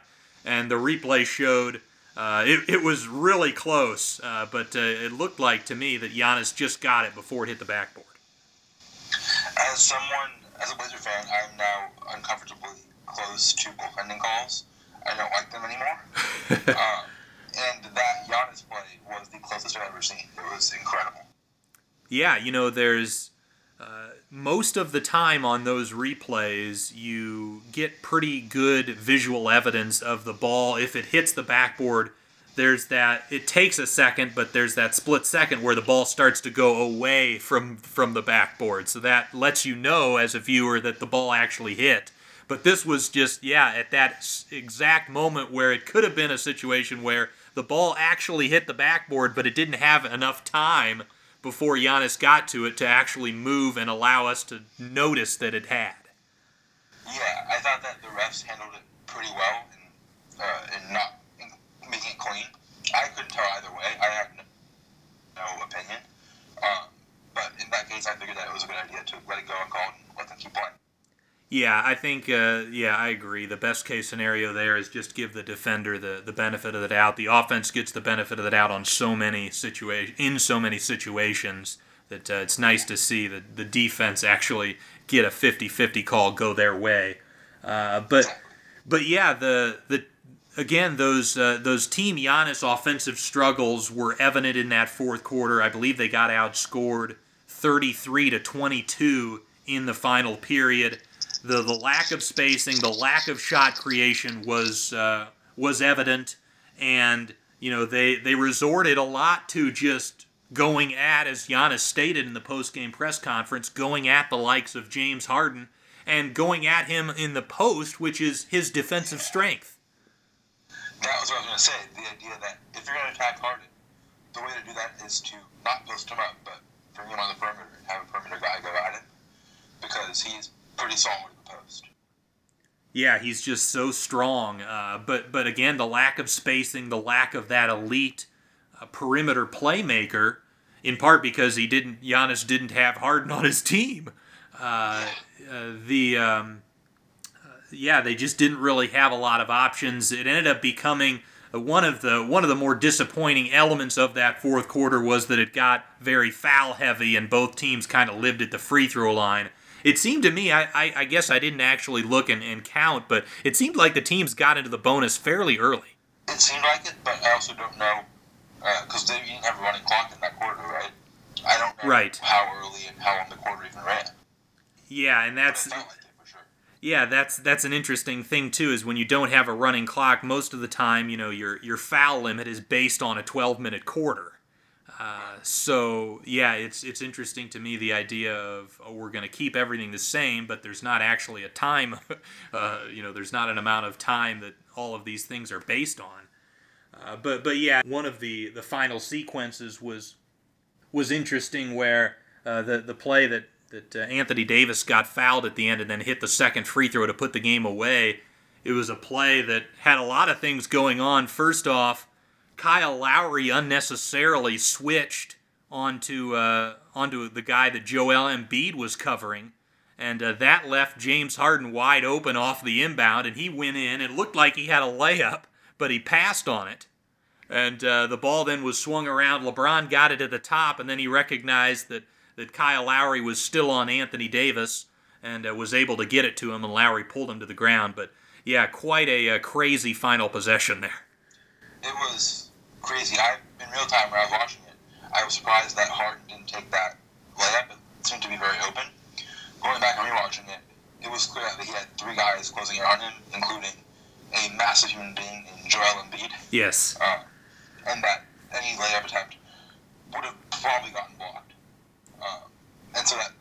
And the replay showed. Uh, it, it was really close, uh, but uh, it looked like to me that Giannis just got it before it hit the backboard. As someone, as a Blazer fan, I'm now uncomfortably close to goaltending calls. I don't like them anymore. um, and that Giannis play was the closest I've ever seen. It was incredible. Yeah, you know, there's uh, most of the time on those replays, you get pretty good visual evidence of the ball. If it hits the backboard, there's that. It takes a second, but there's that split second where the ball starts to go away from from the backboard. So that lets you know as a viewer that the ball actually hit. But this was just yeah, at that exact moment where it could have been a situation where the ball actually hit the backboard, but it didn't have enough time before Giannis got to it to actually move and allow us to notice that it had. Yeah, I thought that the refs handled it pretty well and uh, and not making it clean. I couldn't tell either way. I had no, no opinion. Um, but in that case, I figured that it was a good idea to let it go and call and let them keep playing. Yeah, I think. Uh, yeah, I agree. The best case scenario there is just give the defender the, the benefit of the doubt. The offense gets the benefit of the doubt on so many situations in so many situations that uh, it's nice to see that the defense actually get a 50-50 call go their way. Uh, but but yeah, the the again those uh, those team Giannis offensive struggles were evident in that fourth quarter. I believe they got outscored 33 to 22 in the final period the the lack of spacing, the lack of shot creation was uh, was evident, and you know they they resorted a lot to just going at, as Giannis stated in the post game press conference, going at the likes of James Harden and going at him in the post, which is his defensive strength. That was what I was going to say. The idea that if you're going to attack Harden, the way to do that is to not post him up, but bring him on the perimeter and have a perimeter guy go at him because he's the post. Yeah, he's just so strong. Uh, but but again, the lack of spacing, the lack of that elite uh, perimeter playmaker, in part because he didn't Giannis didn't have Harden on his team. Uh, uh the um, uh, yeah, they just didn't really have a lot of options. It ended up becoming one of the one of the more disappointing elements of that fourth quarter was that it got very foul heavy, and both teams kind of lived at the free throw line. It seemed to me, I, I, I guess I didn't actually look and, and count, but it seemed like the teams got into the bonus fairly early. It seemed like it, but I also don't know because uh, they didn't have a running clock in that quarter, right? I don't know right. how early and how long the quarter even ran. Yeah, and that's yeah, that's that's an interesting thing too. Is when you don't have a running clock, most of the time, you know, your your foul limit is based on a 12 minute quarter. Uh, so yeah, it's it's interesting to me the idea of oh, we're going to keep everything the same, but there's not actually a time, uh, you know, there's not an amount of time that all of these things are based on. Uh, but but yeah, one of the the final sequences was was interesting where uh, the the play that that uh, Anthony Davis got fouled at the end and then hit the second free throw to put the game away. It was a play that had a lot of things going on. First off Kyle Lowry unnecessarily switched onto uh, onto the guy that Joel Embiid was covering, and uh, that left James Harden wide open off the inbound, and he went in. It looked like he had a layup, but he passed on it, and uh, the ball then was swung around. LeBron got it at the top, and then he recognized that that Kyle Lowry was still on Anthony Davis and uh, was able to get it to him, and Lowry pulled him to the ground. But yeah, quite a, a crazy final possession there. It was crazy. I in real time when I was watching it, I was surprised that Harden didn't take that layup. It seemed to be very open. Going back and rewatching it, it was clear that he had three guys closing in on him, including a massive human being in Joel Embiid. Yes. Uh, and that any layup attempt would have probably gotten blocked. Uh, and so that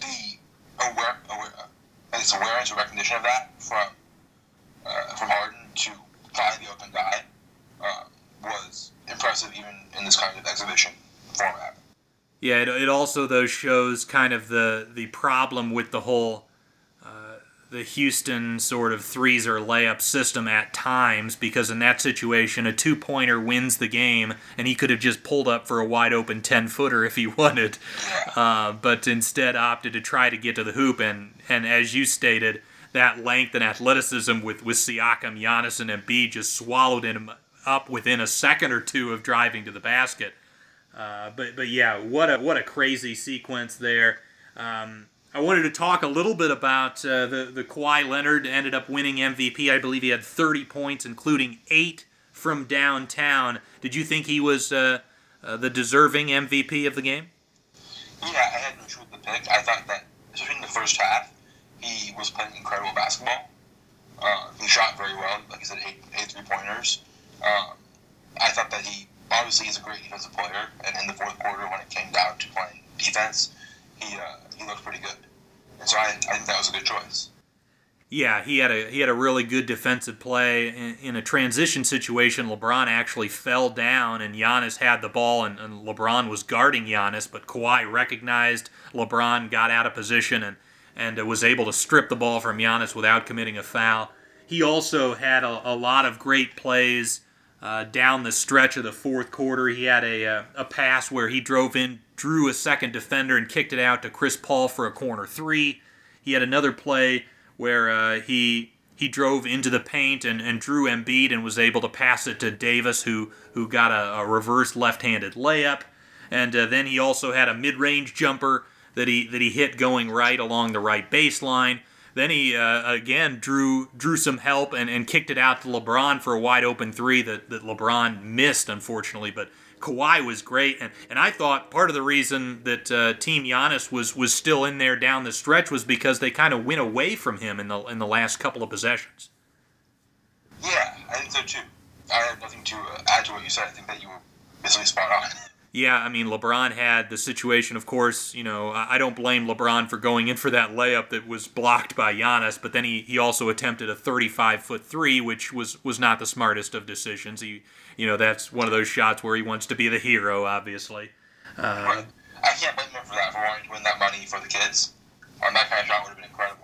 the aware, aware uh, I guess awareness or recognition of that from uh, from Harden to find the open guy was impressive even in this kind of exhibition format. Yeah, it, it also though shows kind of the the problem with the whole uh, the Houston sort of threes or layup system at times because in that situation a two pointer wins the game and he could have just pulled up for a wide open ten footer if he wanted, uh, but instead opted to try to get to the hoop and and as you stated that length and athleticism with with Siakam, Giannis, and Embiid just swallowed him up within a second or two of driving to the basket. Uh, but but yeah, what a what a crazy sequence there. Um, I wanted to talk a little bit about uh, the the Kawhi Leonard ended up winning MVP. I believe he had 30 points, including eight from downtown. Did you think he was uh, uh, the deserving MVP of the game? Yeah, I had no issue with the pick. I thought that, especially in the first half, he was playing incredible basketball. Uh, he shot very well, like I said, eight, eight three pointers. Um, I thought that he obviously is a great defensive player, and in the fourth quarter, when it came down to playing defense, he uh, he looked pretty good. And so I, I think that was a good choice. Yeah, he had a he had a really good defensive play in, in, a transition situation. LeBron actually fell down, and Giannis had the ball, and, and LeBron was guarding Giannis, but Kawhi recognized LeBron, got out of position, and and was able to strip the ball from Giannis without committing a foul. He also had a, a lot of great plays uh, down the stretch of the fourth quarter. He had a, uh, a pass where he drove in, drew a second defender, and kicked it out to Chris Paul for a corner three. He had another play where uh, he he drove into the paint and, and drew Embiid and was able to pass it to Davis, who who got a, a reverse left-handed layup, and uh, then he also had a mid-range jumper that he that he hit going right along the right baseline. Then he uh, again drew drew some help and, and kicked it out to LeBron for a wide open three that, that LeBron missed unfortunately, but Kawhi was great, and, and I thought part of the reason that uh, Team Giannis was was still in there down the stretch was because they kind of went away from him in the in the last couple of possessions. Yeah, I think so too. I have nothing to add to what you said. I think that you were basically spot on. Yeah, I mean, LeBron had the situation, of course, you know, I don't blame LeBron for going in for that layup that was blocked by Giannis, but then he, he also attempted a 35 foot three, which was, was not the smartest of decisions. He, you know, that's one of those shots where he wants to be the hero, obviously. Uh, I can't blame him for that, for wanting to win that money for the kids. Um, that kind of shot would have been incredible.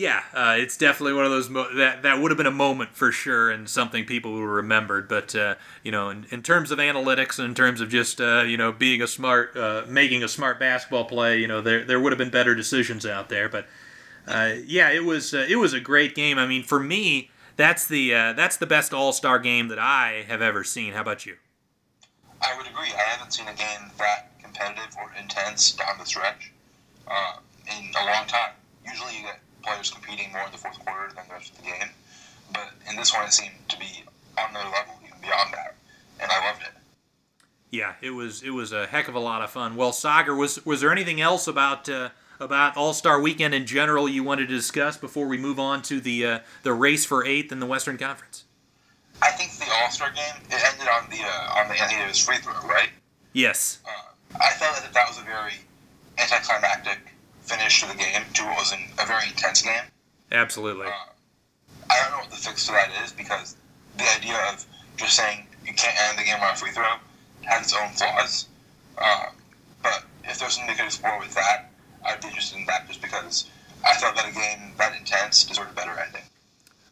Yeah, uh, it's definitely one of those mo- that that would have been a moment for sure, and something people would have remembered. But uh, you know, in, in, terms of analytics and in terms of just uh, you know being a smart, uh, making a smart basketball play, you know, there there would have been better decisions out there. But uh, yeah, it was uh, it was a great game. I mean, for me, that's the that's the best All Star game that I have ever seen. How about you? I would agree. I haven't seen a game that competitive or intense down the stretch in a long time. Usually, you get players competing more in the fourth quarter than the rest of the game. But in this one, it seemed to be on another level, even beyond that, and I loved it. Yeah, it was it was a heck of a lot of fun. Well, Sagar, was was there anything else about uh, about All Star Weekend in general you wanted to discuss before we move on to the uh, the race for eighth in the Western Conference? I think the All Star game it ended on the uh, on the Anthony Davis free throw, right? Yes. Uh, I felt that that was a very anticlimactic finish to the game to what was a very intense game. Absolutely. Uh, I don't know what the fix to that is because the idea of just saying you can't end the game on a free throw has its own flaws. Uh, but if there's something they could explore with that, I'd be interested in that just because I thought that a game that intense deserved a better ending.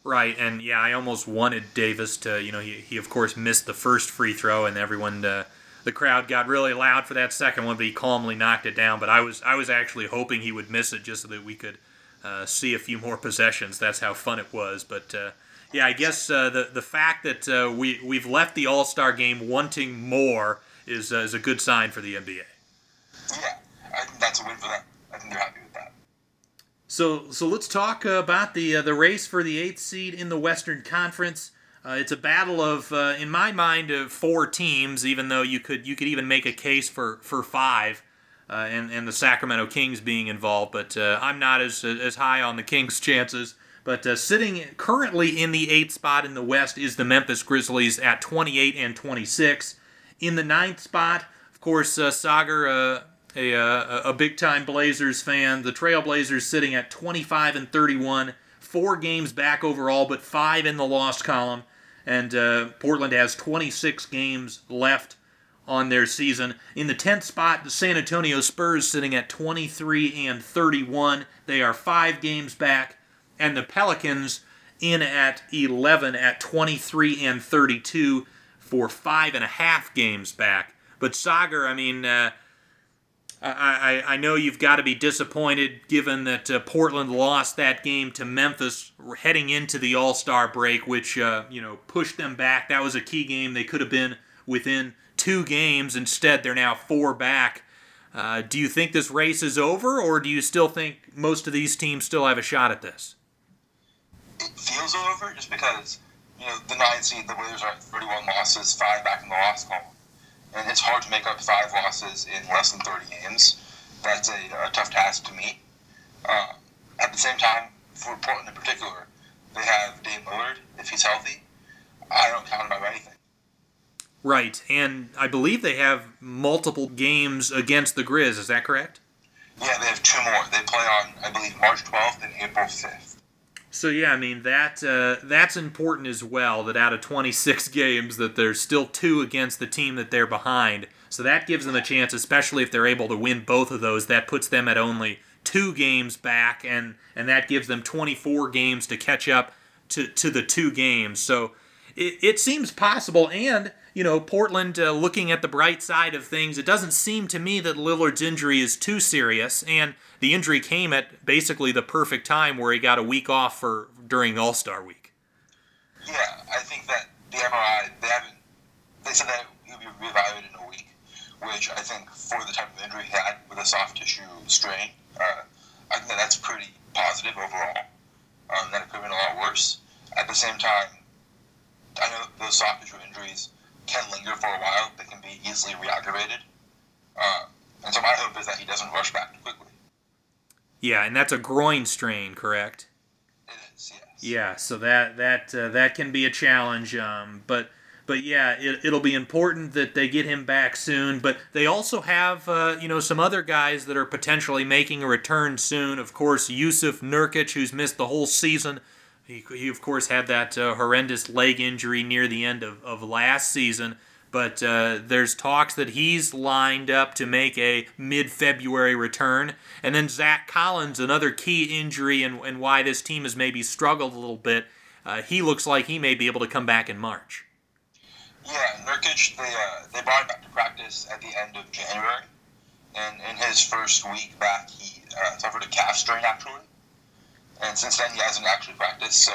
Right, and yeah, I almost wanted Davis to, you know, he, he of course missed the first free throw, and everyone uh, the crowd got really loud for that second one, but he calmly knocked it down. But I was I was actually hoping he would miss it just so that we could uh, see a few more possessions. That's how fun it was. But uh, yeah, I guess uh, the the fact that uh, we we've left the All Star game wanting more is uh, is a good sign for the NBA. Yeah, I think that's a win for them. I think they're happy with that. So so let's talk about the uh, the race for the eighth seed in the Western Conference. Uh, it's a battle of, uh, in my mind, of four teams. Even though you could you could even make a case for for five, uh, and and the Sacramento Kings being involved. But uh, I'm not as as high on the Kings' chances. But uh, sitting currently in the eighth spot in the West is the Memphis Grizzlies at 28 and 26. In the ninth spot, of course, uh, Sagar, a, a big time Blazers fan. The Trailblazers sitting at 25 and 31, four games back overall, but five in the lost column and uh, Portland has 26 games left on their season. In the 10th spot, the San Antonio Spurs sitting at 23 and 31. They are five games back, and the Pelicans in at 11 at 23 and 32 for five and a half games back. But Sagar, I mean, uh, I, I, know you've got to be disappointed given that uh, Portland lost that game to Memphis heading into the All Star break, which uh, you know pushed them back. That was a key game. They could have been within two games. Instead, they're now four back. Uh, do you think this race is over, or do you still think most of these teams still have a shot at this? It feels over just because you know the nine seed, the Wizards are at 31 losses, five back in the loss column, it's hard to make up five losses in less than 30 games. That's a, a tough task to meet. Uh, at the same time, for Portland in particular, they have Dame Lillard. if he's healthy. I don't count him out anything. Right, and I believe they have multiple games against the Grizz. Is that correct? Yeah, they have two more. They play on, I believe, March 12th and April 5th. So yeah, I mean that uh, that's important as well. That out of 26 games, that there's still two against the team that they're behind. So that gives them a chance, especially if they're able to win both of those. That puts them at only two games back, and and that gives them 24 games to catch up to to the two games. So it, it seems possible, and you know, Portland uh, looking at the bright side of things, it doesn't seem to me that Lillard's injury is too serious, and the injury came at basically the perfect time where he got a week off for during All Star week. Yeah, I think that the MRI they haven't. They said that he'll be reevaluated in a week, which I think for the type of injury he had with a soft tissue strain, uh, I think that that's pretty positive overall. Um, that could have been a lot worse. At the same time, I know those soft tissue injuries can linger for a while. They can be easily re-aggravated. Uh, and so my hope is that he doesn't rush back too quickly. Yeah, and that's a groin strain, correct? It is, yes. Yeah, so that that uh, that can be a challenge. Um, but but yeah, it, it'll be important that they get him back soon. But they also have uh, you know some other guys that are potentially making a return soon. Of course, Jusuf Nurkic, who's missed the whole season. He, he of course had that uh, horrendous leg injury near the end of, of last season. But uh, there's talks that he's lined up to make a mid February return. And then Zach Collins, another key injury and, and why this team has maybe struggled a little bit. Uh, he looks like he may be able to come back in March. Yeah, Nurkic, they, uh, they brought him back to practice at the end of January. And in his first week back, he uh, suffered a calf strain, actually. And since then, he hasn't actually practiced, so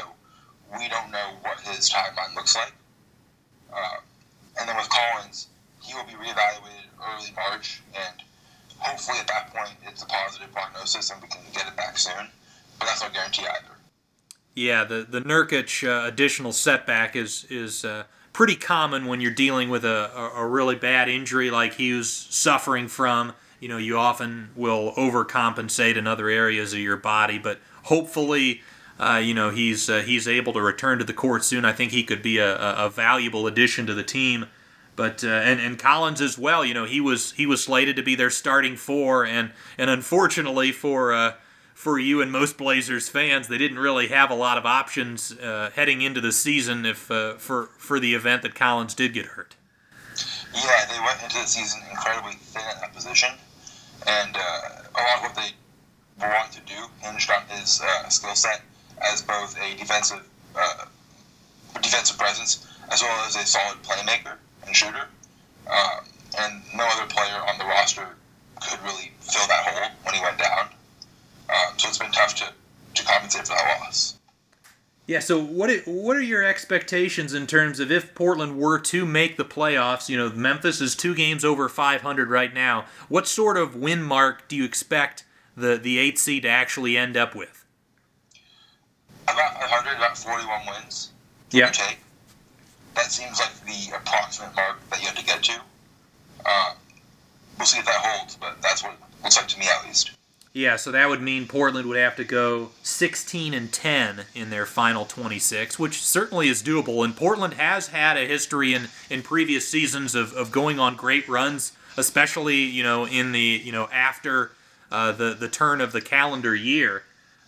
we don't know what his timeline looks like. And then with Collins, he will be reevaluated early March, and hopefully at that point it's a positive prognosis and we can get it back soon. But that's no guarantee either. Yeah, the the Nurkic uh, additional setback is is uh, pretty common when you're dealing with a, a, a really bad injury like he was suffering from. You know, you often will overcompensate in other areas of your body, but hopefully. Uh, you know he's uh, he's able to return to the court soon. I think he could be a, a, valuable addition to the team. But uh, and and Collins as well. You know he was he was slated to be their starting four, and and unfortunately for uh, for you and most Blazers fans, they didn't really have a lot of options uh, heading into the season if uh, for for the event that Collins did get hurt. Yeah, they went into the season incredibly thin at that position, and a lot of what they wanting to do hinged on his skill set as both a defensive uh, defensive presence as well as a solid playmaker and shooter. Um, and no other player on the roster could really fill that hole when he went down. Um, so it's been tough to, to compensate for that loss. Yeah. So what what are your expectations in terms of if Portland were to make the playoffs? You know, Memphis is two games over 500 right now. What sort of win mark do you expect the the eight seed to actually end up with? About 100, about 41 wins. Yeah. Take. That seems like the approximate mark that you have to get to. Uh, we'll see if that holds, but that's what it looks like to me at least. Yeah, so that would mean Portland would have to go 16 and 10 in their final 26, which certainly is doable. And Portland has had a history in, in previous seasons of, of going on great runs, especially you know in the you know after uh, the the turn of the calendar year.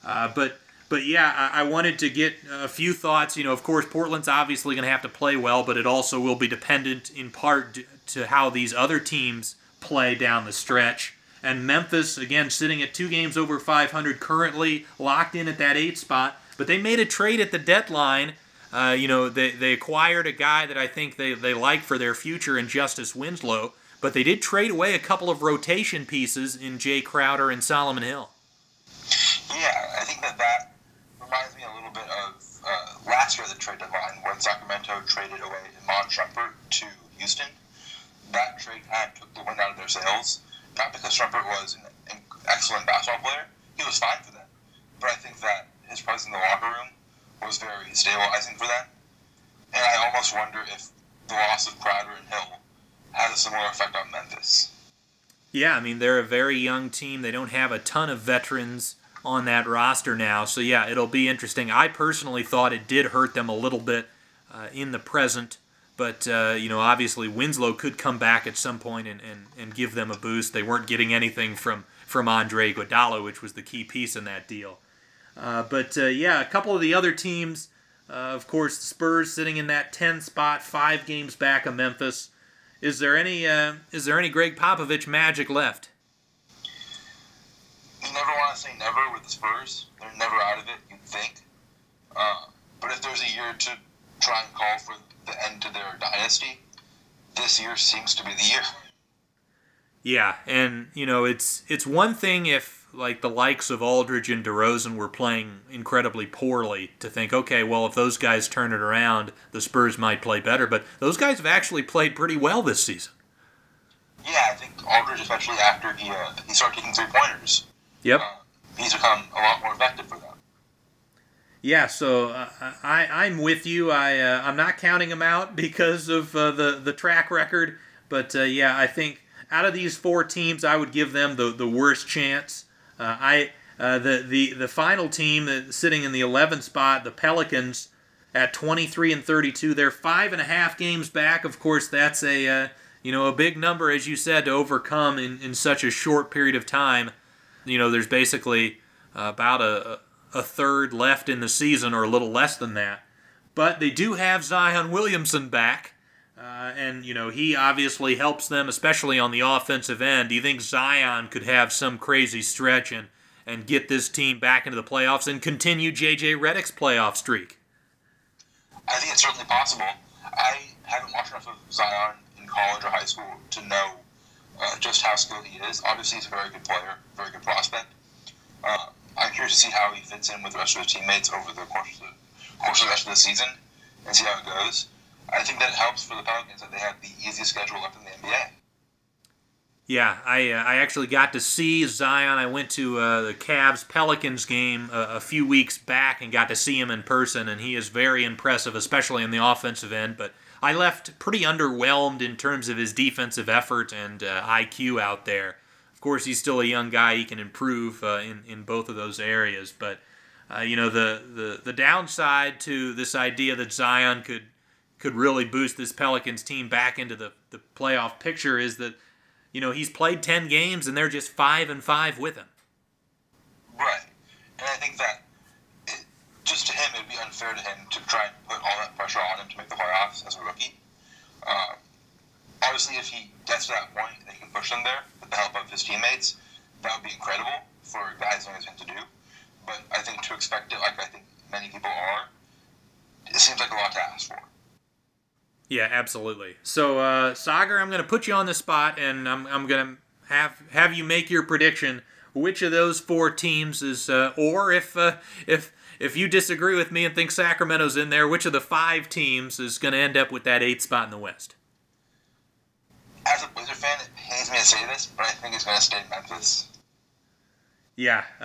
Uh, but but yeah, I, wanted to get a few thoughts. You know, of course, Portland's obviously going to have to play well, but it also will be dependent in part to how these other teams play down the stretch. And Memphis, again, sitting at two games over 500 currently, locked in at that eight spot. But they made a trade at the deadline. Uh, you know, they, they acquired a guy that I think they, they like for their future in Justice Winslow. But they did trade away a couple of rotation pieces in Jay Crowder and Solomon Hill. Yeah, I think that that reminds me a little bit of uh, last year the trade deadline when Sacramento traded away Iman Shumpert to Houston. That trade kind of took the wind out of their sails not because Shumpert was an excellent basketball player. He was fine for them. But I think that his presence in the locker room was very stabilizing for them. And I almost wonder if the loss of Crowder and Hill had a similar effect on Memphis. Yeah, I mean, they're a very young team. They don't have a ton of veterans on that roster now. So, yeah, it'll be interesting. I personally thought it did hurt them a little bit uh, in the present. But, uh, you know, obviously Winslow could come back at some point and, and, and give them a boost. They weren't getting anything from, from Andre Iguodala, which was the key piece in that deal. Uh, but, uh, yeah, a couple of the other teams, uh, of course, the Spurs sitting in that 10 spot, five games back of Memphis. Is there any uh, is there any Gregg Popovich magic left? You never want to say never with the Spurs. They're never out of it, you'd think. Uh, but if there's a year to try and call for the end to their dynasty, this year seems to be the year. Yeah, and you know it's it's one thing if like the likes of Aldridge and DeRozan were playing incredibly poorly to think, okay, well if those guys turn it around, the Spurs might play better. But those guys have actually played pretty well this season. Yeah, I think Aldridge, especially after he uh, he started taking three pointers. Yep. Uh, he's become a lot more effective for them. Yeah, so uh, I I'm with you. I uh, I'm not counting them out because of uh, the the track record, but uh, yeah, I think out of these four teams, I would give them the the worst chance. Uh, I uh, the the the final team that sitting in the 11th spot, the Pelicans, at 23 and 32, they're five and a half games back. Of course, that's a you know a big number as you said to overcome in in such a short period of time. You know, there's basically about a a third left in the season, or a little less than that. But they do have Zion Williamson back, uh, and you know he obviously helps them, especially on the offensive end. Do you think Zion could have some crazy stretch and and get this team back into the playoffs and continue JJ Redick's playoff streak? I think it's certainly possible. I haven't watched enough of Zion in college or high school to know uh, just how skilled he is. Obviously, he's a very good player, very good prospect. Uh, I'm curious to see how he fits in with the rest of his teammates over the course of the, course of the rest of the season and see how it goes. I think that helps for the Pelicans that they have the easiest schedule left in the NBA. Yeah, I uh, I actually got to see Zion. I went to uh, the Cavs Pelicans game a, a, few weeks back and got to see him in person, and he is very impressive, especially in the offensive end. But I left pretty underwhelmed in terms of his defensive effort and uh, IQ out there. Of course, he's still a young guy; he can improve uh, in in both of those areas. But uh, you know, the, the the downside to this idea that Zion could could really boost this Pelicans team back into the, the playoff picture is that, you know, he's played 10 games and they're just 5 and 5 with him. Right. And I think that just to him, it would be unfair to him to try and put all that pressure on him to make the playoffs as a rookie. Uh, obviously, if he gets to that point and he can push them there with the help of his teammates, that would be incredible for guys like him to do. But I think to expect it, like I think many people are, it seems like a lot to ask for. Yeah, absolutely. So, uh, Sagar, I'm going to put you on the spot, and I'm, I'm going to have have you make your prediction. Which of those four teams is, uh, or if uh, if if you disagree with me and think Sacramento's in there, which of the five teams is going to end up with that eighth spot in the West? As a Blazer fan, it pains me to say this, but I think it's going to stay Memphis. Yeah, uh,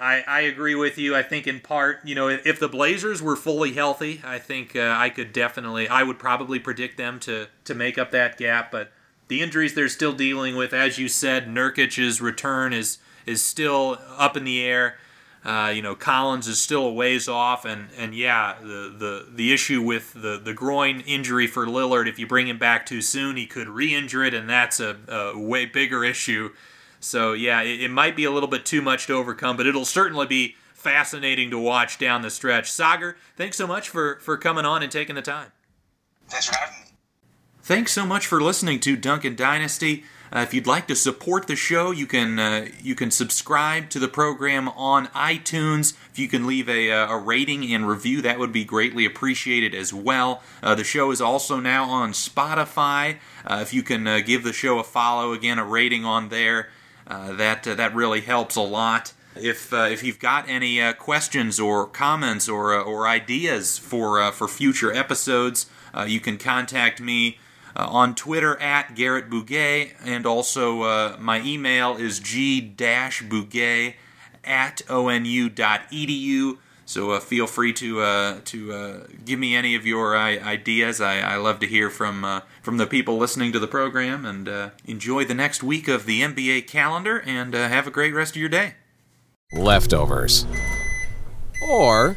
I, I agree with you. I think in part, you know, if, if the Blazers were fully healthy, I think uh, I could definitely, I would probably predict them to, to make up that gap. But the injuries they're still dealing with, as you said, Nurkic's return is is still up in the air. Uh, you know, Collins is still a ways off, and, and yeah, the, the, the issue with the, the groin injury for Lillard, if you bring him back too soon, he could re-injure it, and that's a, a way bigger issue so yeah, it, it, might be a little bit too much to overcome, but it'll certainly be fascinating to watch down the stretch. Sagar, thanks so much for for coming on and taking the time. Thanks for having me. Thanks so much for listening to Duncan Dynasty. Uh, if you'd like to support the show, you can uh, you can subscribe to the program on iTunes. If you can leave a, uh, a rating and review, that would be greatly appreciated as well. Uh, the show is also now on Spotify. Uh, if you can uh, give the show a follow, again a rating on there. That that really helps a lot. If if you've got any questions or comments or or ideas for for future episodes, you can contact me uh, on Twitter at Garrett Bouguet, and also uh, my email is g-bouguet at onu.edu. So uh, feel free to uh, to uh, give me any of your uh, ideas. I, I love to hear from uh, from the people listening to the program, and uh, enjoy the next week of the NBA calendar. And uh, have a great rest of your day. Leftovers. Or